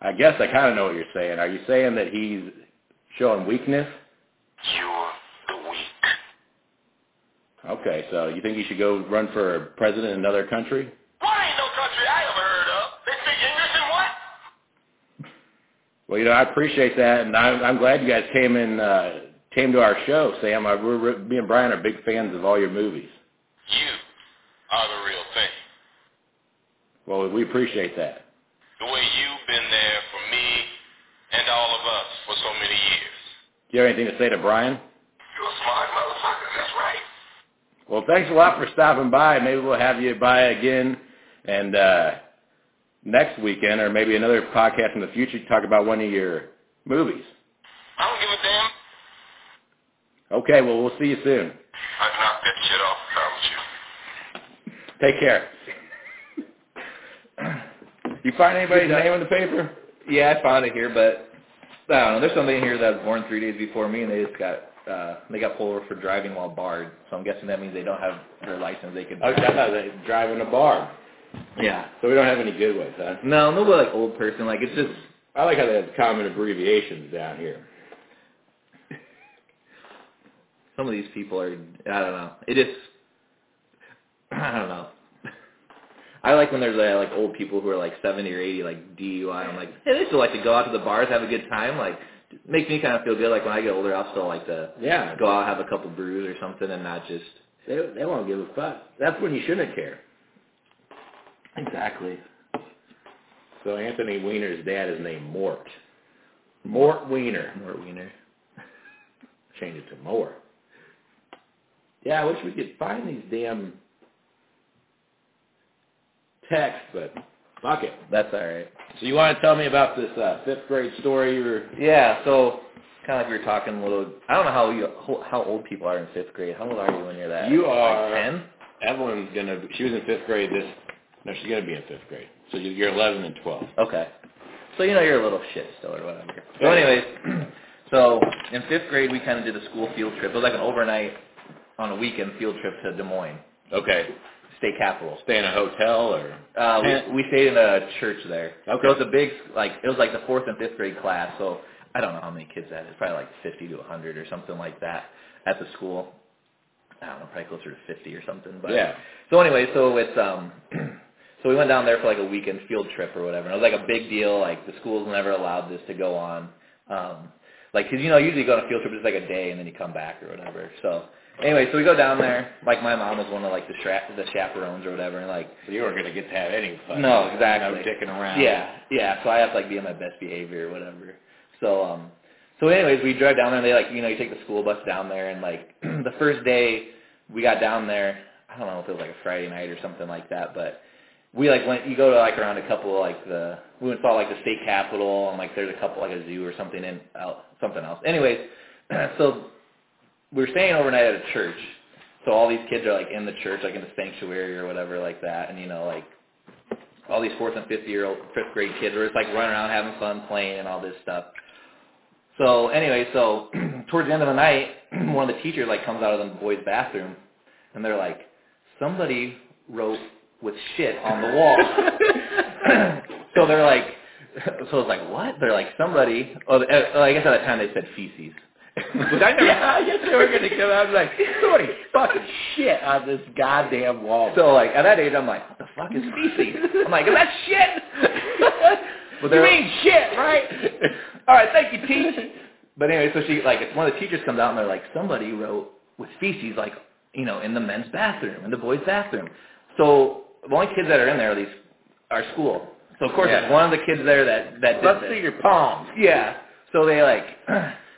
I guess I kind of know what you're saying. Are you saying that he's showing weakness? You're the weak. Okay, so you think he should go run for president in another country? What ain't no country I ever heard of? They speak English and what? Well, you know, I appreciate that, and I'm, I'm glad you guys came in, uh, came to our show, Sam. I, we're, me and Brian are big fans of all your movies. You are the real thing. Well, we appreciate that. The way you've been there for me and all of us for so many years. Do you have anything to say to Brian? You're a smart motherfucker, that's right. Well, thanks a lot for stopping by. Maybe we'll have you by again, and uh, next weekend, or maybe another podcast in the future, to talk about one of your movies. I don't give a damn. Okay, well, we'll see you soon. I've knocked that shit off, I promise you. Take care. You find anybody's name in the paper? Yeah, I found it here, but I don't know. There's somebody in here that was born three days before me, and they just got uh, they got pulled over for driving while barred. So I'm guessing that means they don't have their license. They could. Oh, I thought they driving a bar. Yeah. So we don't have any good ones, huh? No, nobody like old person. Like it's just I like how they have common abbreviations down here. some of these people are. I don't know. It is. I don't know. I like when there's uh, like old people who are like 70 or 80, like DUI. I'm like, hey, they still like to go out to the bars, have a good time. Like, makes me kind of feel good. Like when I get older, I'll still like to Yeah. go out, have a couple brews or something, and not just. They, they won't give a fuck. That's when you shouldn't care. Exactly. So Anthony Weiner's dad is named Mort. Mort Weiner. Mort Wiener. Change it to Mort. Yeah, I wish we could find these damn texts, but fuck it. That's all right. So you want to tell me about this uh, fifth grade story you were... Yeah. So kind of like we were talking a little. I don't know how you how old people are in fifth grade. How old are you when you're that? You are- like ten. Evelyn's to... She was in fifth grade this... No, she's to be in fifth grade. So you- you're 11 and 12. Okay. So you know you're a little shit still or whatever. So anyways, so in fifth grade we kind of did a school field trip. It was like an overnight on a weekend field trip to Des Moines, Okay. State capital. Stay in a hotel or... Uh, we, we stayed in a church there. Okay. So it's a big, like, it was like the fourth and fifth grade class. So I don't know how many kids that is. Probably like 50 to 100 or something like that at the school. I don't know, probably closer to 50 or something. But Yeah. So anyway, so it's um, so we went down there for like a weekend field trip or whatever. And it was like a big deal. Like the schools never allowed this to go on. Um, like, cause you know, usually you go on a field trip it's like a day and then you come back or whatever. So anyway, so we go down there. Like my mom was one of like the stra- the chaperones or whatever, and like So you weren't going to get to have any fun. no, exactly. No dicking around. Yeah, yeah. So I have to like be on my best behavior or whatever. So um, so anyways, we drive down there. and They like you know you take the school bus down there, and like the first day we got down there, I don't know if it was like a Friday night or something like that, but we like went. You go to like around a couple of like the we went saw like the state capitol and like there's a couple like a zoo or something in out something else. Anyways, so we were staying overnight at a church. So all these kids are like in the church, like in the sanctuary or whatever like that, and you know like all these fourth and fifth year old fifth grade kids were just like running around having fun playing and all this stuff. So anyway, so towards the end of the night, one of the teachers like comes out of the boys' bathroom, and they're like, somebody wrote with shit on the wall. so they're like, so it's like what? They're like somebody. Oh, uh, I guess at that time they said feces. Which I never. yeah, I guess they were gonna come out and like somebody fucking shit on this goddamn wall. So like at that age, I'm like, what the fuck is feces? I'm like, is that shit? Well, you mean shit, right? All right, thank you, teach. But anyway, so she like one of the teachers comes out and they're like, somebody wrote with feces like you know in the men's bathroom, in the boys' bathroom. So the only kids that are in there are these our school. So of course, Yeah. there's one of the kids there that that did Let's this. see your palms. Yeah. So they like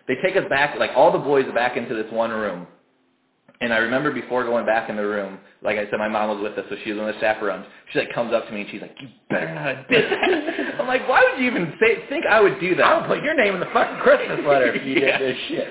they take us back like all the boys back into this one room. And I remember before going back in the room, like I said, my mom was with us, so she was one of the chaperones. She like comes up to me and she's like, "You better not did that." I'm like, "Why would you even say think I would do that?" I'll put your name in the fucking Christmas letter if you Yeah. did this shit.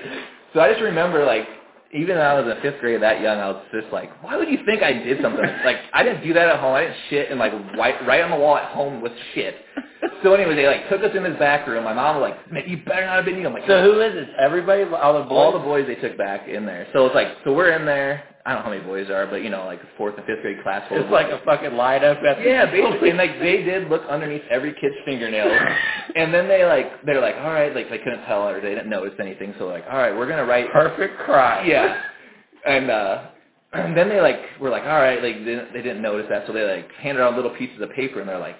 So I just remember like even when I was in fifth grade that young, I was just like, why would you think I did something? like I didn't do that at home. I didn't shit and like right, right on the wall at home with shit. So anyway, they like took us in this back room. My mom was like, "Man, you better not have been you." I'm like, So who is this? Everybody, all the boys. all the boys they took back in there. So it's like, so we're in there. I don't know how many boys there are, but you know, like fourth and fifth grade class. It's like a fucking lineup at the yeah, basically, and like they did look underneath every kid's fingernails, and then they like they're like, all right, like they couldn't tell or they didn't notice anything, so like, all right, we're gonna write perfect crime. yeah. And uh and then they like were like, all right, like they didn't, they didn't notice that, so they like handed out little pieces of paper, and they're like,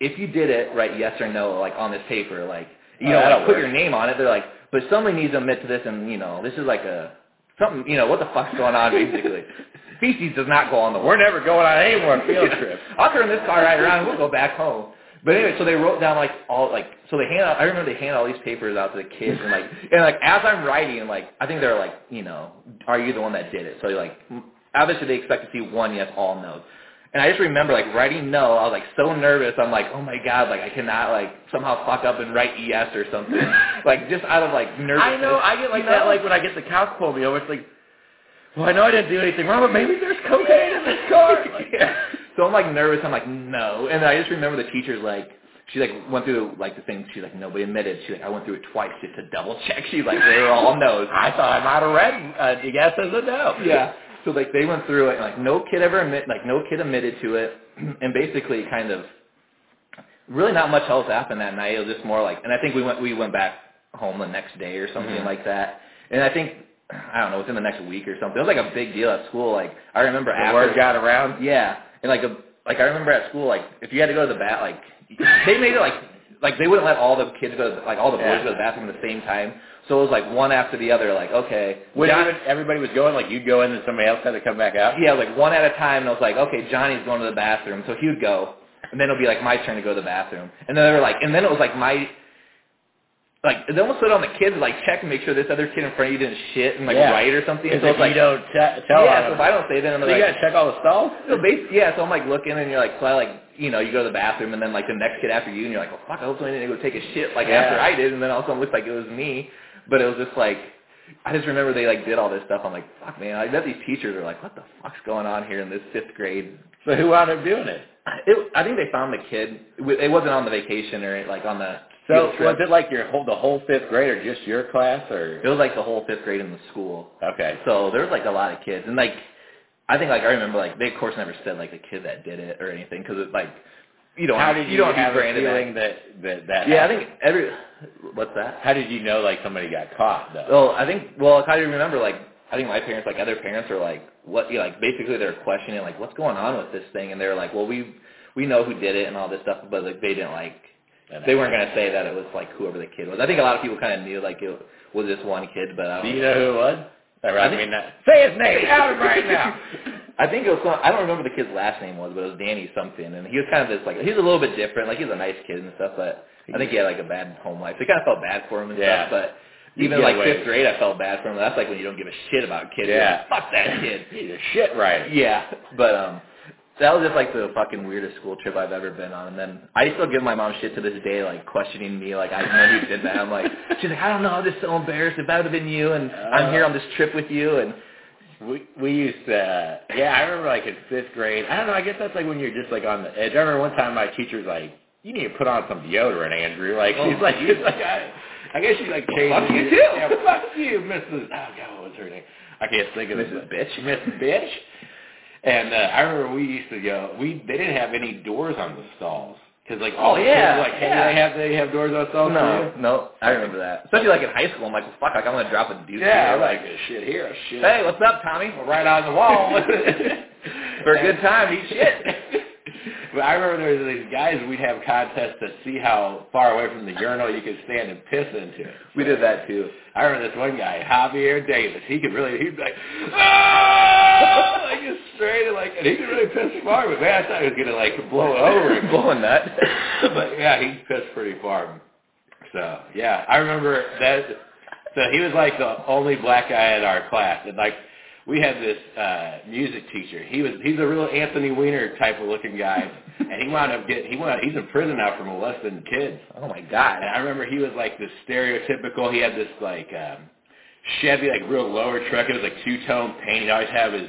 if you did it, write yes or no, like on this paper, like you Oh, know, like put work. your name on it. They're like, but somebody needs to admit to this, and you know, this is like a something, you know, what the fuck's going on, basically. Feces does not go on the We're never going on any more field trips. I'll turn this car right around and we'll go back home. But anyway, so they wrote down like all like so they hand out I remember they hand all these papers out to the kids and like and like as I'm writing like I think they're like, you know, are you the one that did it? So like obviously they expect to see one yes, all no. And I just remember like writing no, I was like so nervous. I'm like, oh my god, like I cannot like somehow fuck up and write yes or something. like just out of like nervousness. I know. I get like You that. know? Like when I get the cops pull me over, it's like, well, I know I didn't do anything wrong, but maybe there's cocaine in this car. Like, yeah. So I'm like nervous. I'm like no, and I just remember the teacher's like she like went through like the thing. She like nobody admitted. She like I went through it twice just to double check. She's like they were all no's. I thought I might have read uh, yes as a no. yeah. So like they went through it and like no kid ever admit like no kid admitted to it, and basically kind of really not much else happened that night. It was just more like, and I think we went we went back home the next day or something Mhm. like that. And I think I don't know within the next week or something. It was like a big deal at school. Like I remember The after word got around. yeah, and like a like I remember at school, like if you had to go to the bat, like they made it like like they wouldn't let all the kids go, to, like all the boys Yeah. go to the bathroom at the same time. So it was like one after the other. Like okay, John- even everybody was going, like you'd go in and somebody else had to come back out. yeah, like one at a time. And I was like, okay, Johnny's going to the bathroom, so he would go, and then it'll be like my turn to go to the bathroom, and then they were like, and then it was like my. Like they almost put on the kids like check and make sure this other kid in front of you didn't shit and like Yeah. right or something. So if it's like you don't t- tell yeah, so if I don't say then I'm so like you got to check all the stalls. So basically, yeah, so I'm like looking and you're like, so I like, you know, you go to the bathroom and then like the next kid after you and you're like, well fuck, I hope somebody didn't go take a shit like Yeah. after I did and then all of a sudden it looked like it was me. But it was just like, I just remember they like did all this stuff. I'm like, fuck man, I bet these teachers are like, what the fuck's going on here in this fifth grade? So who wound up doing it? It, I think they found the kid. It wasn't on the vacation or like on the So was it like your whole the whole fifth grade or just your class or? It was like the whole fifth grade in the school. Okay. So there was like a lot of kids, and like I think like I remember like they of course never said like the kid that did it or anything because it like you don't How did you, you don't have a feeling that that that? Yeah, I think every what's that? How did you know like somebody got caught though? Well, I think well I kind of remember like I think my parents like other parents are like what you know, like basically they're questioning like what's going on with this thing, and they're like well we we know who did it and all this stuff, but like they didn't like they weren't gonna say that it was like whoever the kid was. I think a lot of people kind of knew like it was this one kid, but I Do don't you know who it was? I, I mean, uh, say his name out right now. I think it was some, I don't remember the kid's last name was, but it was Danny something, and he was kind of this like he was a little bit different. Like he was a nice kid and stuff, but I think he had like a bad home life. So I kind of felt bad for him and Yeah. stuff. But even like away fifth grade, I felt bad for him. That's like when you don't give a shit about kids. Yeah. like, fuck that kid. He's a shit writer. Yeah, but um, that was just like the fucking weirdest school trip I've ever been on. And then I still give my mom shit to this day, like questioning me, like I know who did that. I'm like, she's like, I don't know, I'm just so embarrassed. If that would have been you, and I'm here on this trip with you, and We we used to uh, yeah, I remember like in fifth grade. I don't know, I guess that's like when you're just like on the edge. I remember one time my teacher's like, You need to put on some deodorant, Andrew. Like Oh, she's like she's like I, I guess she's like changed fuck you too. Yeah, fuck you, Mrs. Oh god, what was her name? I can't think of. Mrs. Bitch? Mrs. Bitch. And uh, I remember we used to go. We they didn't have any doors on the stalls because like all Oh, the yeah, kids were like, hey, yeah. they have they have doors on the stalls. No, no, I remember that. Especially like in high school, I'm like, well, fuck, like I'm gonna drop a dude. Yeah, here. Like shit here, shit. hey, what's up, Tommy? We're right on the wall. For a good time, eat shit. but I remember there was these guys we'd have contests to see how far away from the urinal you could stand and piss into it. We did that too. I remember this one guy, Javier Davis. He could really, he'd be like, ah, like just straight, and like, and he could really piss far. But man, I thought he was gonna like blow over and Blowing that. but yeah, he pissed pretty far. So yeah, I remember that. So he was like the only black guy in our class, and like we had this uh music teacher. He was he's a real Anthony Weiner type of looking guy, and he wound up getting he wound he's in prison now for molesting kids. oh my god. And I remember he was like this stereotypical. He had this like um Chevy like real lower truck. It was like two tone paint. He always have his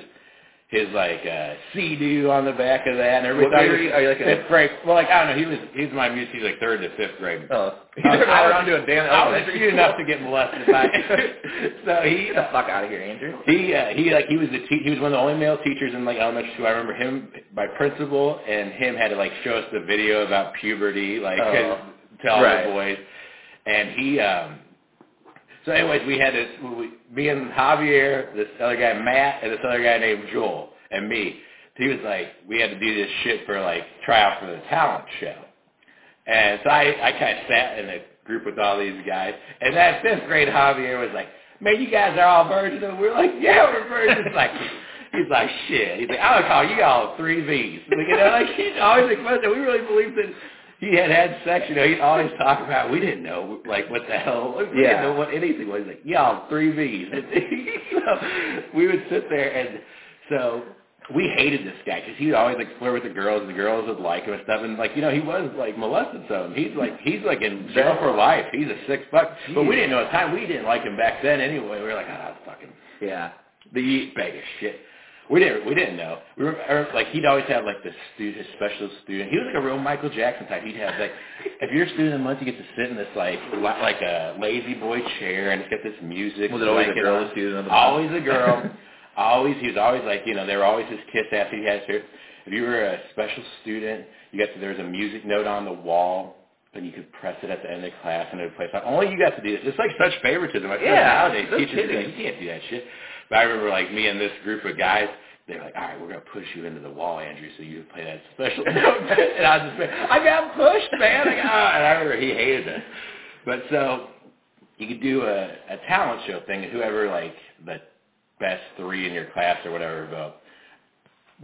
his like uh Sea-Doo on the back of that and everything. Are you- are you, like, a- fifth grade? Well, like I don't know. He was he was my music. He was like third to fifth grade. Oh, I you was, never I was, around a damn I was cute enough to get molested by. so he Get the fuck out of here, Andrew. he uh, he like he was the te- he was one of the only male teachers in like elementary school. I remember him, my principal, and him had to like show us the video about puberty, like Oh. to all Right. the boys. And he, um so anyways, we had this, we, me and Javier, this other guy Matt, and this other guy named Joel, and me. He was like, we had to do this shit for like try out for the talent show. And so I, I kind of sat in a group with all these guys. And that fifth grade Javier was like, man, you guys are all virgins. And we're like, yeah, we're virgins. like, he's like, shit. He's like, going to call you all three Vs. Like, you know, like, he'd always fun. We really believed that he had had sex. You know, he'd always talk about, we didn't know, like, what the hell. We Yeah. didn't know what anything was. Like, y'all three Vs. So we would sit there and so we hated this guy because he would always like flirt with the girls, and the girls would like him and stuff. And like you know, he was like molested some. He's like he's like in jail for life. He's a sick fuck. But we didn't know at the time. We didn't like him back then anyway. We were like, ah, fucking Yeah. the bag of shit. We didn't we didn't know. We were or, like he'd always have like this student, his special student. He was like a real Michael Jackson type. He'd have like if you're a student of the month, you get to sit in this like li- like a lazy boy chair, and it's got this music. Was it always a girl, student of the month? Always a girl. always he was always like you know they were always his kiss after he had his hair. If you were a special student, you got to, there was a music note on the wall. And you could press it at the end of class and it would play. So only you got to do this. It's like such favoritism. I feel Yeah, nowadays no teachers kidding. like, you can't do that shit. But I remember like me and this group of guys, they were like, all right, we're to push you into the wall, Andrew, so you play that special note. and I was just, like, I got pushed, man. I got, ah, and I remember he hated it. But so you could do a, a talent show thing, and whoever like the best three in your class or whatever vote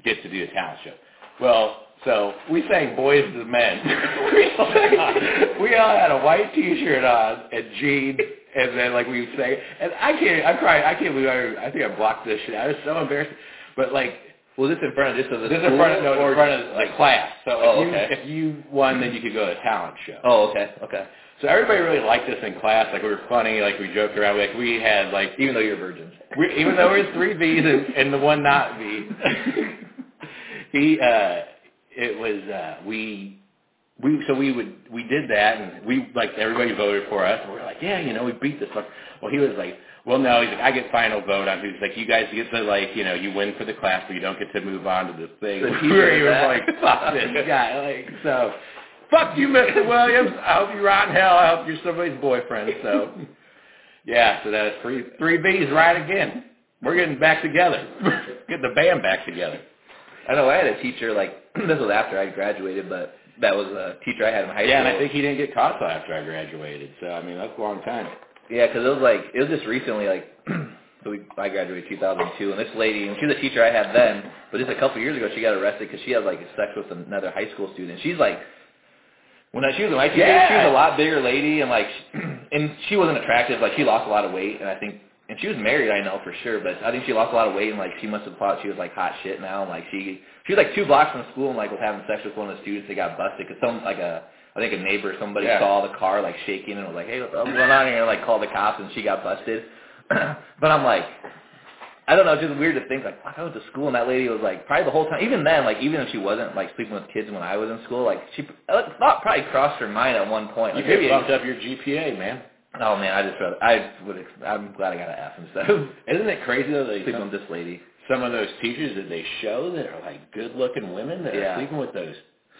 gets to do a talent show. Well, so we sang Boyz II Men. we, sang, we all had a white T-shirt on and jeans, and then like we would say, and I can't, I'm crying, I can't believe I, I think I blocked this shit. I was so embarrassed, but like Was this in front of just of the this is school? in front of no, in front of the class. So Oh, if you okay. if you won, then you could go to a talent show. Oh, okay, okay. So everybody really liked us in class. Like we were funny. Like we joked around. Like we had like Even though you're virgins. we, even though we were three V's and, and the one not V, he uh, it was uh, we we so we would we did that and we like everybody voted for us and we are like yeah you know we beat this fuck. Well he was like well no he's like I get final vote on who's like you guys get to like you know you win for the class but you don't get to move on to this thing. So he we were did even that. like fuck this guy like so. Fuck you, Mr. Williams. I hope you rot in hell. I hope you're somebody's boyfriend. So, yeah, so that's three three B's right again. We're getting back together. getting the band back together. I know I had a teacher like this was after I graduated, but that was a teacher I had in high Yeah, and. I think he didn't get caught till after I graduated. So I mean, that's a long time. Yeah, because it was like it was just recently, like so we I graduated 2002, and this lady, and she was a teacher I had then, but just a couple years ago, she got arrested because she had like sex with another high school student. She's like, when I, she was my teacher, Yeah. she was a lot bigger lady, and like, and she wasn't attractive. Like she lost a lot of weight, and I think, and she was married, I know for sure, but I think she lost a lot of weight, and like she must have thought she was like hot shit now, and like she she was like two blocks from school, and like was having sex with one of the students. They got busted because some like a I think a neighbor, somebody Yeah. saw the car like shaking and was like, "Hey, what's going on here?" And like called the cops, and she got busted. but I'm like, I don't know, it's just weird to think like, fuck, I went to school and that lady was like, probably the whole time, even then, like, even if she wasn't like sleeping with kids when I was in school, like, she thought probably crossed her mind at one point. You Like, could maybe, bumped up your GPA, man. Oh man, I just rather, I would, I'm glad I got an F instead of Isn't it crazy though? That sleeping with this lady. some of those teachers that they show that are like good-looking women that Yeah. are sleeping with those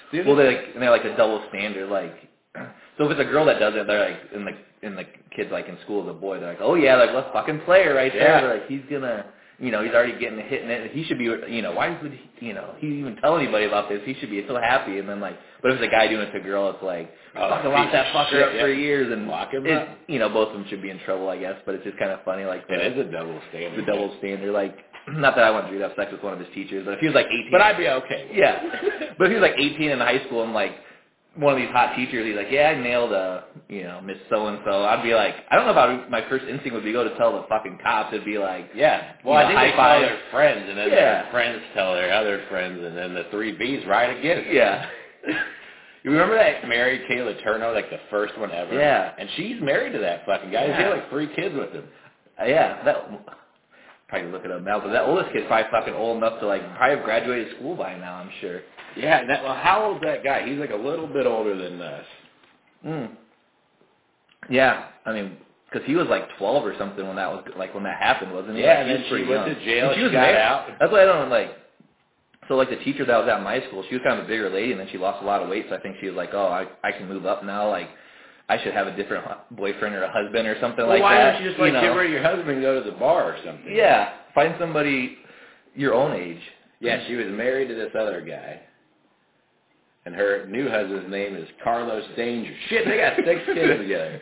students. Well, they're like, and they're like a double standard, like, so if it's a girl that does it, they're like, in the, in the kids like in school, the boy, they're like, oh yeah, like, let's fucking play her right there. They're like, he's gonna, you know, he's already getting hit in it. He should be, you know, why would he, you know, he even tell anybody about this? He should be so happy. And then like, but if it's a guy doing it to a girl, it's like, Oh, fucking lock that fucker shit, up for yeah. years and Lock him it, up. You know, both of them should be in trouble, I guess. But it's just kind of funny, like the, it is a double standard. the double standard. Like, not that I want to have sex with one of his teachers, but if he was like 18, But I'd be okay. yeah. but if he was like 18 in high school and like one of these hot teachers, he's like, yeah, I nailed a, you know, Miss So and So. I'd be like, I don't know about my first instinct would be go to tell the fucking cops. It'd be like, Yeah. Well, You I know, think they tell their friends, and then Yeah. their friends tell their other friends, and then the three Bs right again. yeah, You remember that Mary Kay Letourneau, like the first one ever? Yeah. And she's married to that fucking guy. She Yeah. had like three kids with him. Uh, yeah. That probably look it up now, but that oldest kid's probably fucking old enough to like probably have graduated school by now. I'm sure. Yeah. That, well, how old's that guy? He's like a little bit older than us. Mm. Yeah, I mean, because he was like 12 or something when that was like when that happened, wasn't he? Yeah, like, and he then was she went young. to jail, And she was got married. out. That's why I don't like. So like the teacher that was at my school, she was kind of a bigger lady, and then she lost a lot of weight. So I think she was like, oh, I I can move up now. Like I should have a different boyfriend or a husband or something Well, like why that. Why don't you just like know? get rid of your husband and go to the bar or something? Yeah, find somebody your own age. Yeah, she was married to this other guy. And her new husband's name is Carlos Danger. Shit, they got six kids together.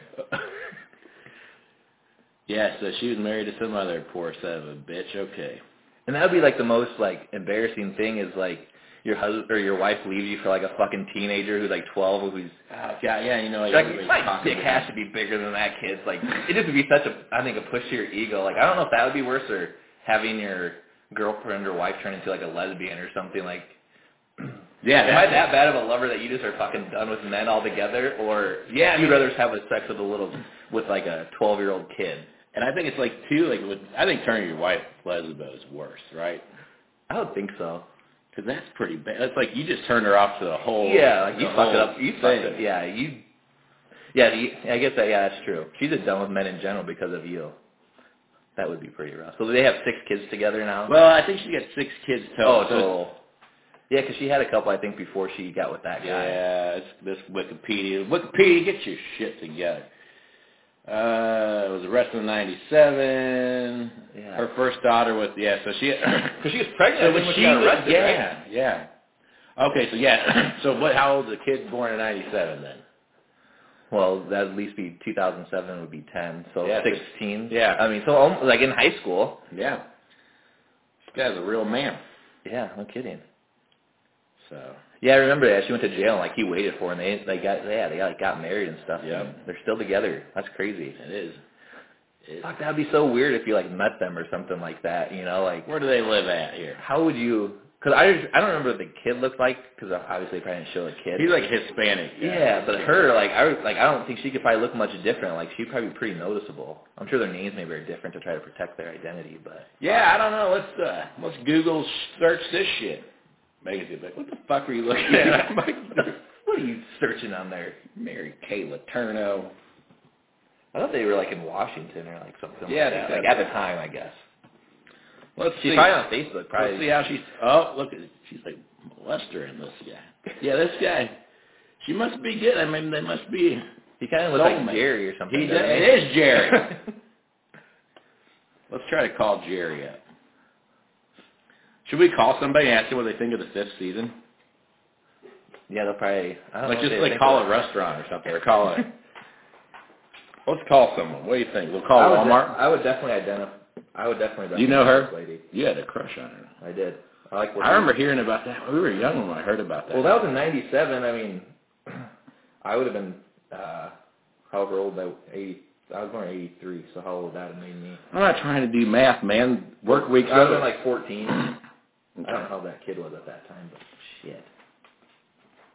Yeah, so she was married to some other poor son of a bitch. Okay. And that would be like the most like embarrassing thing is like your husband or your wife leaves you for like a fucking teenager who's like 12 who's Oh, yeah, yeah, you know, like, like my dick has to be bigger than that kid's. Like it just would be such a I think a push to your ego. Like I don't know if that would be worse or having your girlfriend or wife turn into like a lesbian or something like. Yeah, Am I that- bad of a lover that you just are fucking done with men altogether, or Yeah, you'd mean- rather have a sex with a little with like a 12 year old kid? And I think it's like too like with, I think turning your wife lesbo is worse, right? I would think so. Because that's pretty bad. It's like you just turned her off to the whole. Yeah, like you fucked it up. You fucked it. Yeah, you. Yeah, you, I guess that. Yeah, that's true. She's just done with men in general because of you. That would be pretty rough. So they have six kids together now. Well, I think she got six kids total. oh, so total. Yeah, because she had a couple, I think, before she got with that guy. Yeah, it's this Wikipedia. Wikipedia, get your shit together. Uh, it was arrested in '97. Yeah. Her first daughter was yeah. So she Because she was pregnant. so when she got was arrested, yeah right? yeah. Okay, so yeah. so what? How old's the kid born in '97 then? Well, that'd at least be 2007 would be 10, so Yeah, 16. yeah. I mean, so um, like in high school. Yeah. This guy's a real man. Yeah, no kidding. So Yeah, I remember that. She went to jail and like he waited for her and they they got yeah, they got, like, got married and stuff. Yep. and They're still together. That's crazy. it is. It, Fuck, that'd be so weird if you like met them or something like that. You know, like where do they live at here? how would you? Because I I don't remember what the kid looked like because obviously they probably didn't show the kid. He's like Hispanic. yeah, but her like I like I don't think she could probably look much different. Like she'd probably be pretty noticeable. I'm sure their names maybe are different to try to protect their identity, but Yeah, I don't know. Let's uh, let's Google search this shit. Megan's like, what the fuck are you looking at? I'm like, what are you searching on there? Mary Kay Letourneau. I thought they were like in Washington or like something. Yeah, like that. like at the time, I guess. Let's She's see. probably on Facebook. Probably. Let's see how she's. Oh, look at she's like molester this guy. Yeah, this guy. She must be good. I mean, they must be. He kind of looks like. Jerry or something. He does, it is Jerry. Let's try to call Jerry up. Should we call somebody and ask them what they think of the fifth season? yeah, they'll probably. I don't Like know just like call a restaurant or something, or call a. Let's call someone. What do you think? We'll call I Walmart. I would definitely identify. I would definitely. Do you know her? Lady. You had a crush on her. I did. I like. I remember hearing about that. We were young when I heard about that. Well, that was in '97. I mean, I would have been uh however old I. 80, I was born in '83, so how old would that have made me? I'm not trying to do math, man. Work weeks. I been like 14. I don't know how that kid was at that time, but shit.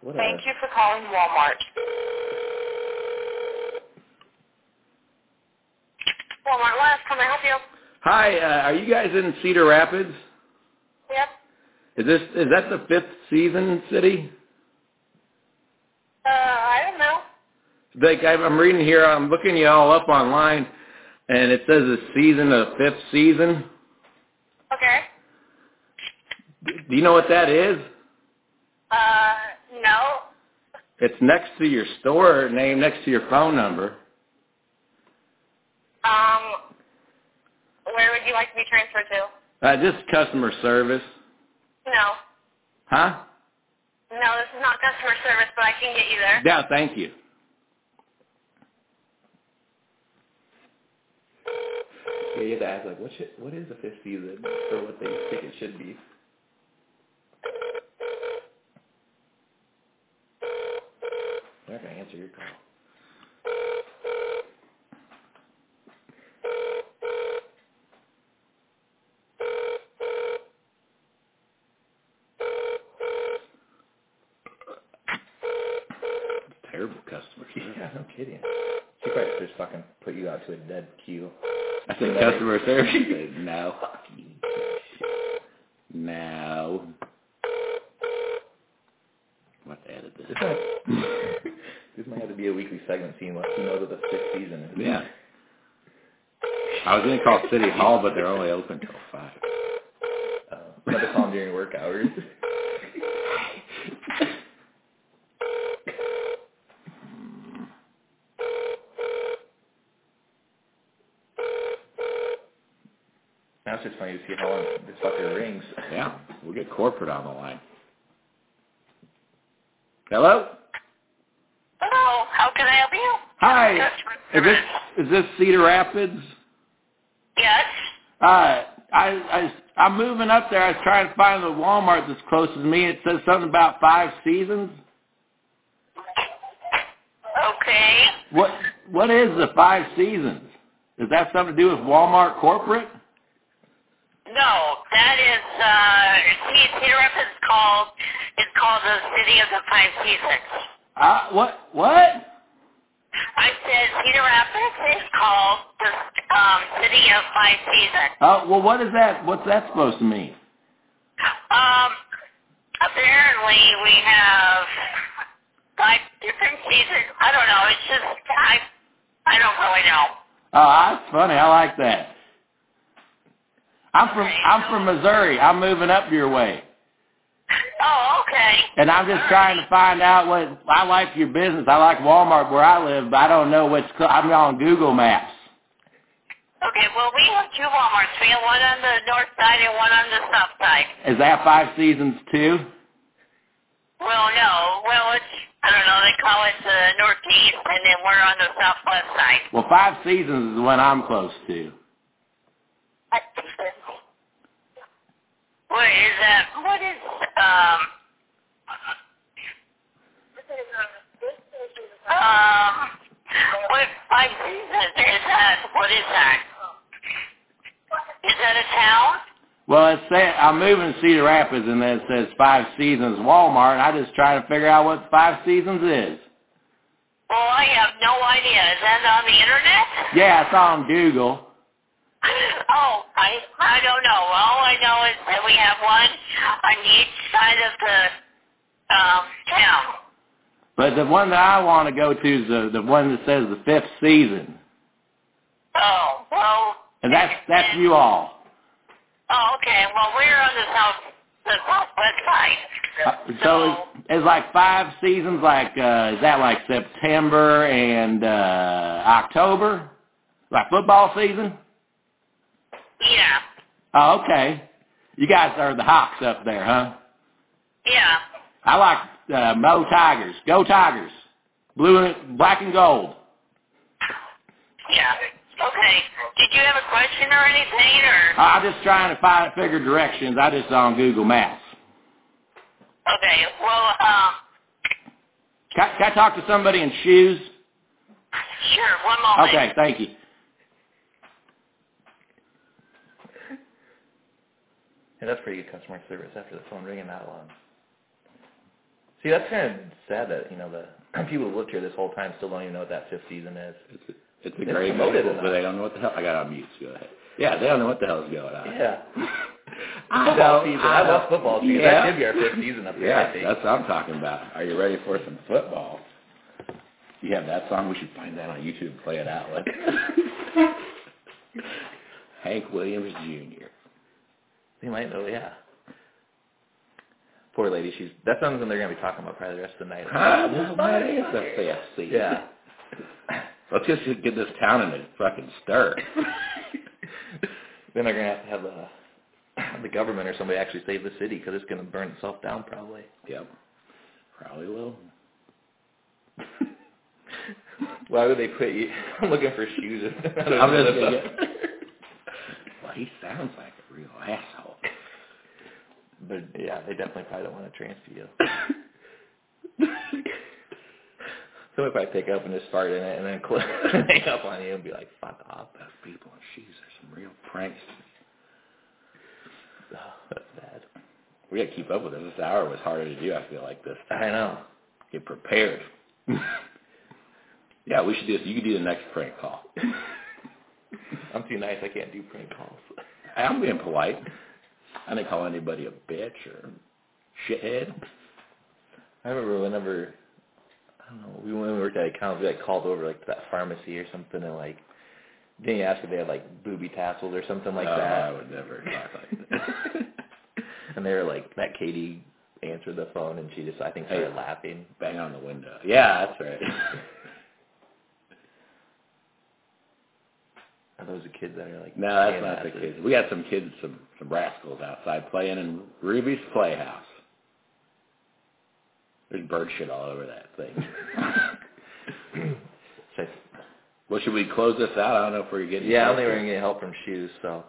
What a, Thank you for calling Walmart. Walmart West, can I help you? Hi, uh, are you guys in Cedar Rapids? Yep. Is this is that the fifth season city? Uh, I don't know. Like I'm I'm reading here, I'm looking you all up online, and it says the season of fifth season. Okay. Do you know what that is? Uh, no. It's next to your store name, next to your phone number. Um, where would you like to be transferred to? Uh, just customer service. No. Huh? No, this is not customer service, but I can get you there. Yeah, thank you. Yeah, you have to ask like, what should, what is the fifth season or what they think it should be. They're not gonna answer your call. Terrible customer service. Yeah, no kidding. She probably just fucking put you out to a dead queue. I said customer service. Said, no. No. What to edit this? Might, have to be a weekly segment, seeing what who knows what the fifth season is. Yeah. I was gonna call City Hall, but they're only open till five. Uh, you have to call them during work hours. Now it's just funny to see how long this fucker rings. Yeah, we'll get corporate on the line. Hello. Hello, how can I help you? Hi. Is this is this Cedar Rapids? Yes. Uh, I I I'm moving up there. I was trying to find the Walmart that's closest to me. It says something about five seasons. Okay. What what is the five seasons? Is that something to do with Walmart corporate? No, that is, uh, see, Cedar Rapids called, it's called the City of the Five Seasons. Uh, what what? I said Cedar Rapids is called the, um, City of Five Seasons. Uh, well, what is that? What's that supposed to mean? Um, apparently we have five different seasons. I don't know. It's just I, I don't really know. Oh, that's funny. I like that. I'm from I'm from Missouri. I'm moving up your way, Oh, okay. and I'm just trying to find out what I like your business. I like Walmart where I live, but I don't know what's. I'm on Google Maps. Okay. Well, we have two WalMarts. We have one on the north side and one on the south side. Is that five seasons too? Well, no. Well, it's I don't know. They call it the northeast, and then we're on the southwest side. Well, five seasons is the one I'm close to. What is that? What is um? Um, what five seasons is that? What is that? Is that a town? Well, it's say, I'm moving to Cedar Rapids, and then it says five seasons Walmart, and I just trying to figure out what five seasons is. Well, I have no idea. Is that on the internet? Yeah, it's on Google. Oh, I I don't know. All I know is that we have one on each side of the um town. But the one that I want to go to is the, the one that says the fifth season. Oh, well. And that's, that's you all. Oh, okay. Well, we're on the south, the southwest side. Uh, so it's, it's like five seasons, like, uh, is that like September and, uh, October? Like football season? Yeah, Oh, okay. You guys are the Hawks up there, huh? yeah. I like, uh, Mo Tigers. Go Tigers. Blue and, black and gold. Yeah. Okay. Did you have a question or anything, or? I'm just trying to find, figure directions. I just saw on Google Maps. Okay. Well, um, Can, can I talk to somebody in shoes? sure. One moment. Okay, thank you. Yeah, that's pretty good customer service after the phone ringing that long. See, that's kind of sad that you know the people who lived here this whole time still don't even know what that fifth season is. It's a, it's a It's great enough. but they don't know what the hell. I got on mute. Go ahead. Yeah, they don't know what the hell's going on. Yeah. I Football season. I I love football season. Yeah. That should be our fifth season up there, Yeah, that's what I'm talking about. Are you ready for some football? You have that song? We should find that on YouTube and play it out. Like Hank Williams Jr. They might know, yeah. Poor lady, she's that's something they're gonna be talking about probably the rest of the night. Huh? Well, that is a. Yeah. Let's just get this town in a fucking stir. then they're gonna have to have the the government or somebody actually save the city because it's gonna burn itself down probably. Yep. Probably will. Why would they put you? I'm looking for shoes. I'm just gonna Well, he sounds like a real asshole. But yeah, they definitely probably don't want to transfer you. Somebody probably pick up and just fart in it and then cl- hang up on you and be like, "Fuck off." Those people shoes are some real pranks. Oh, that's bad. We gotta keep up with this. This hour was harder to do, I feel like this. I know. Get prepared. yeah, we should do this. You could do the next prank call. I'm too nice. I can't do prank calls. I'm being polite. I didn't call anybody a bitch or shithead. I remember whenever I don't know, we when we worked at account, we like called over like to that pharmacy or something and like didn't you ask if they had like booby tassels or something like Oh, that? I would never talk like that. and they were like that Katie answered the phone and she just I think started Hey. laughing. Bang on the window. Yeah, that's right. Are those the kids that are like no, that's not the kids. We got some kids, some some rascals outside playing in Ruby's Playhouse. There's bird shit all over that thing. Well, should we close this out? I don't know if we're getting. yeah, I don't think we're gonna get help from shoes, so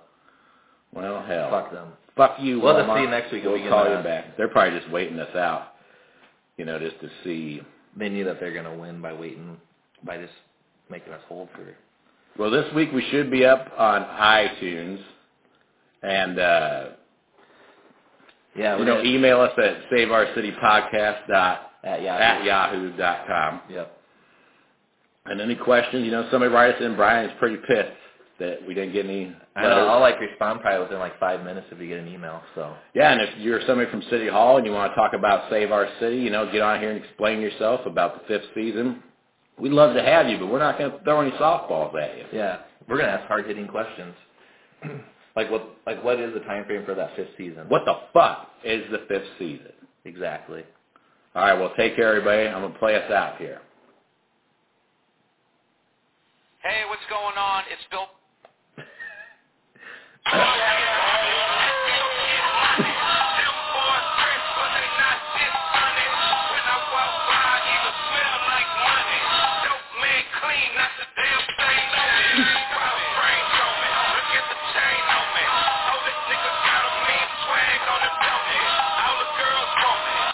Well, hell. fuck them. Fuck you. We'll Walmart. see you next week We'll we call you back. They're probably just waiting us out. You know, just to see. They knew that they're gonna win by waiting by just making us hold for Well, this week we should be up on iTunes, and uh, Yeah, you know, gonna- email us at saveourcitypodcast dot at Yahoo. at yahoo dot com. Yep. And any questions, you know, somebody write us in. Brian is pretty pissed that we didn't get any. I know. I'll like respond probably within like five minutes if you get an email. So Yeah, and if you're somebody from City Hall and you want to talk about Save Our City, you know, get on here and explain yourself about the fifth season. We'd love to have you, but we're not going to throw any softballs at you. yeah, we're gonna ask hard hitting questions. like what like what is the time frame for that fifth season? What the fuck is the fifth season? exactly? All right, well, take care, everybody. I'm going to play us out here. Hey, what's going on? It's Bill.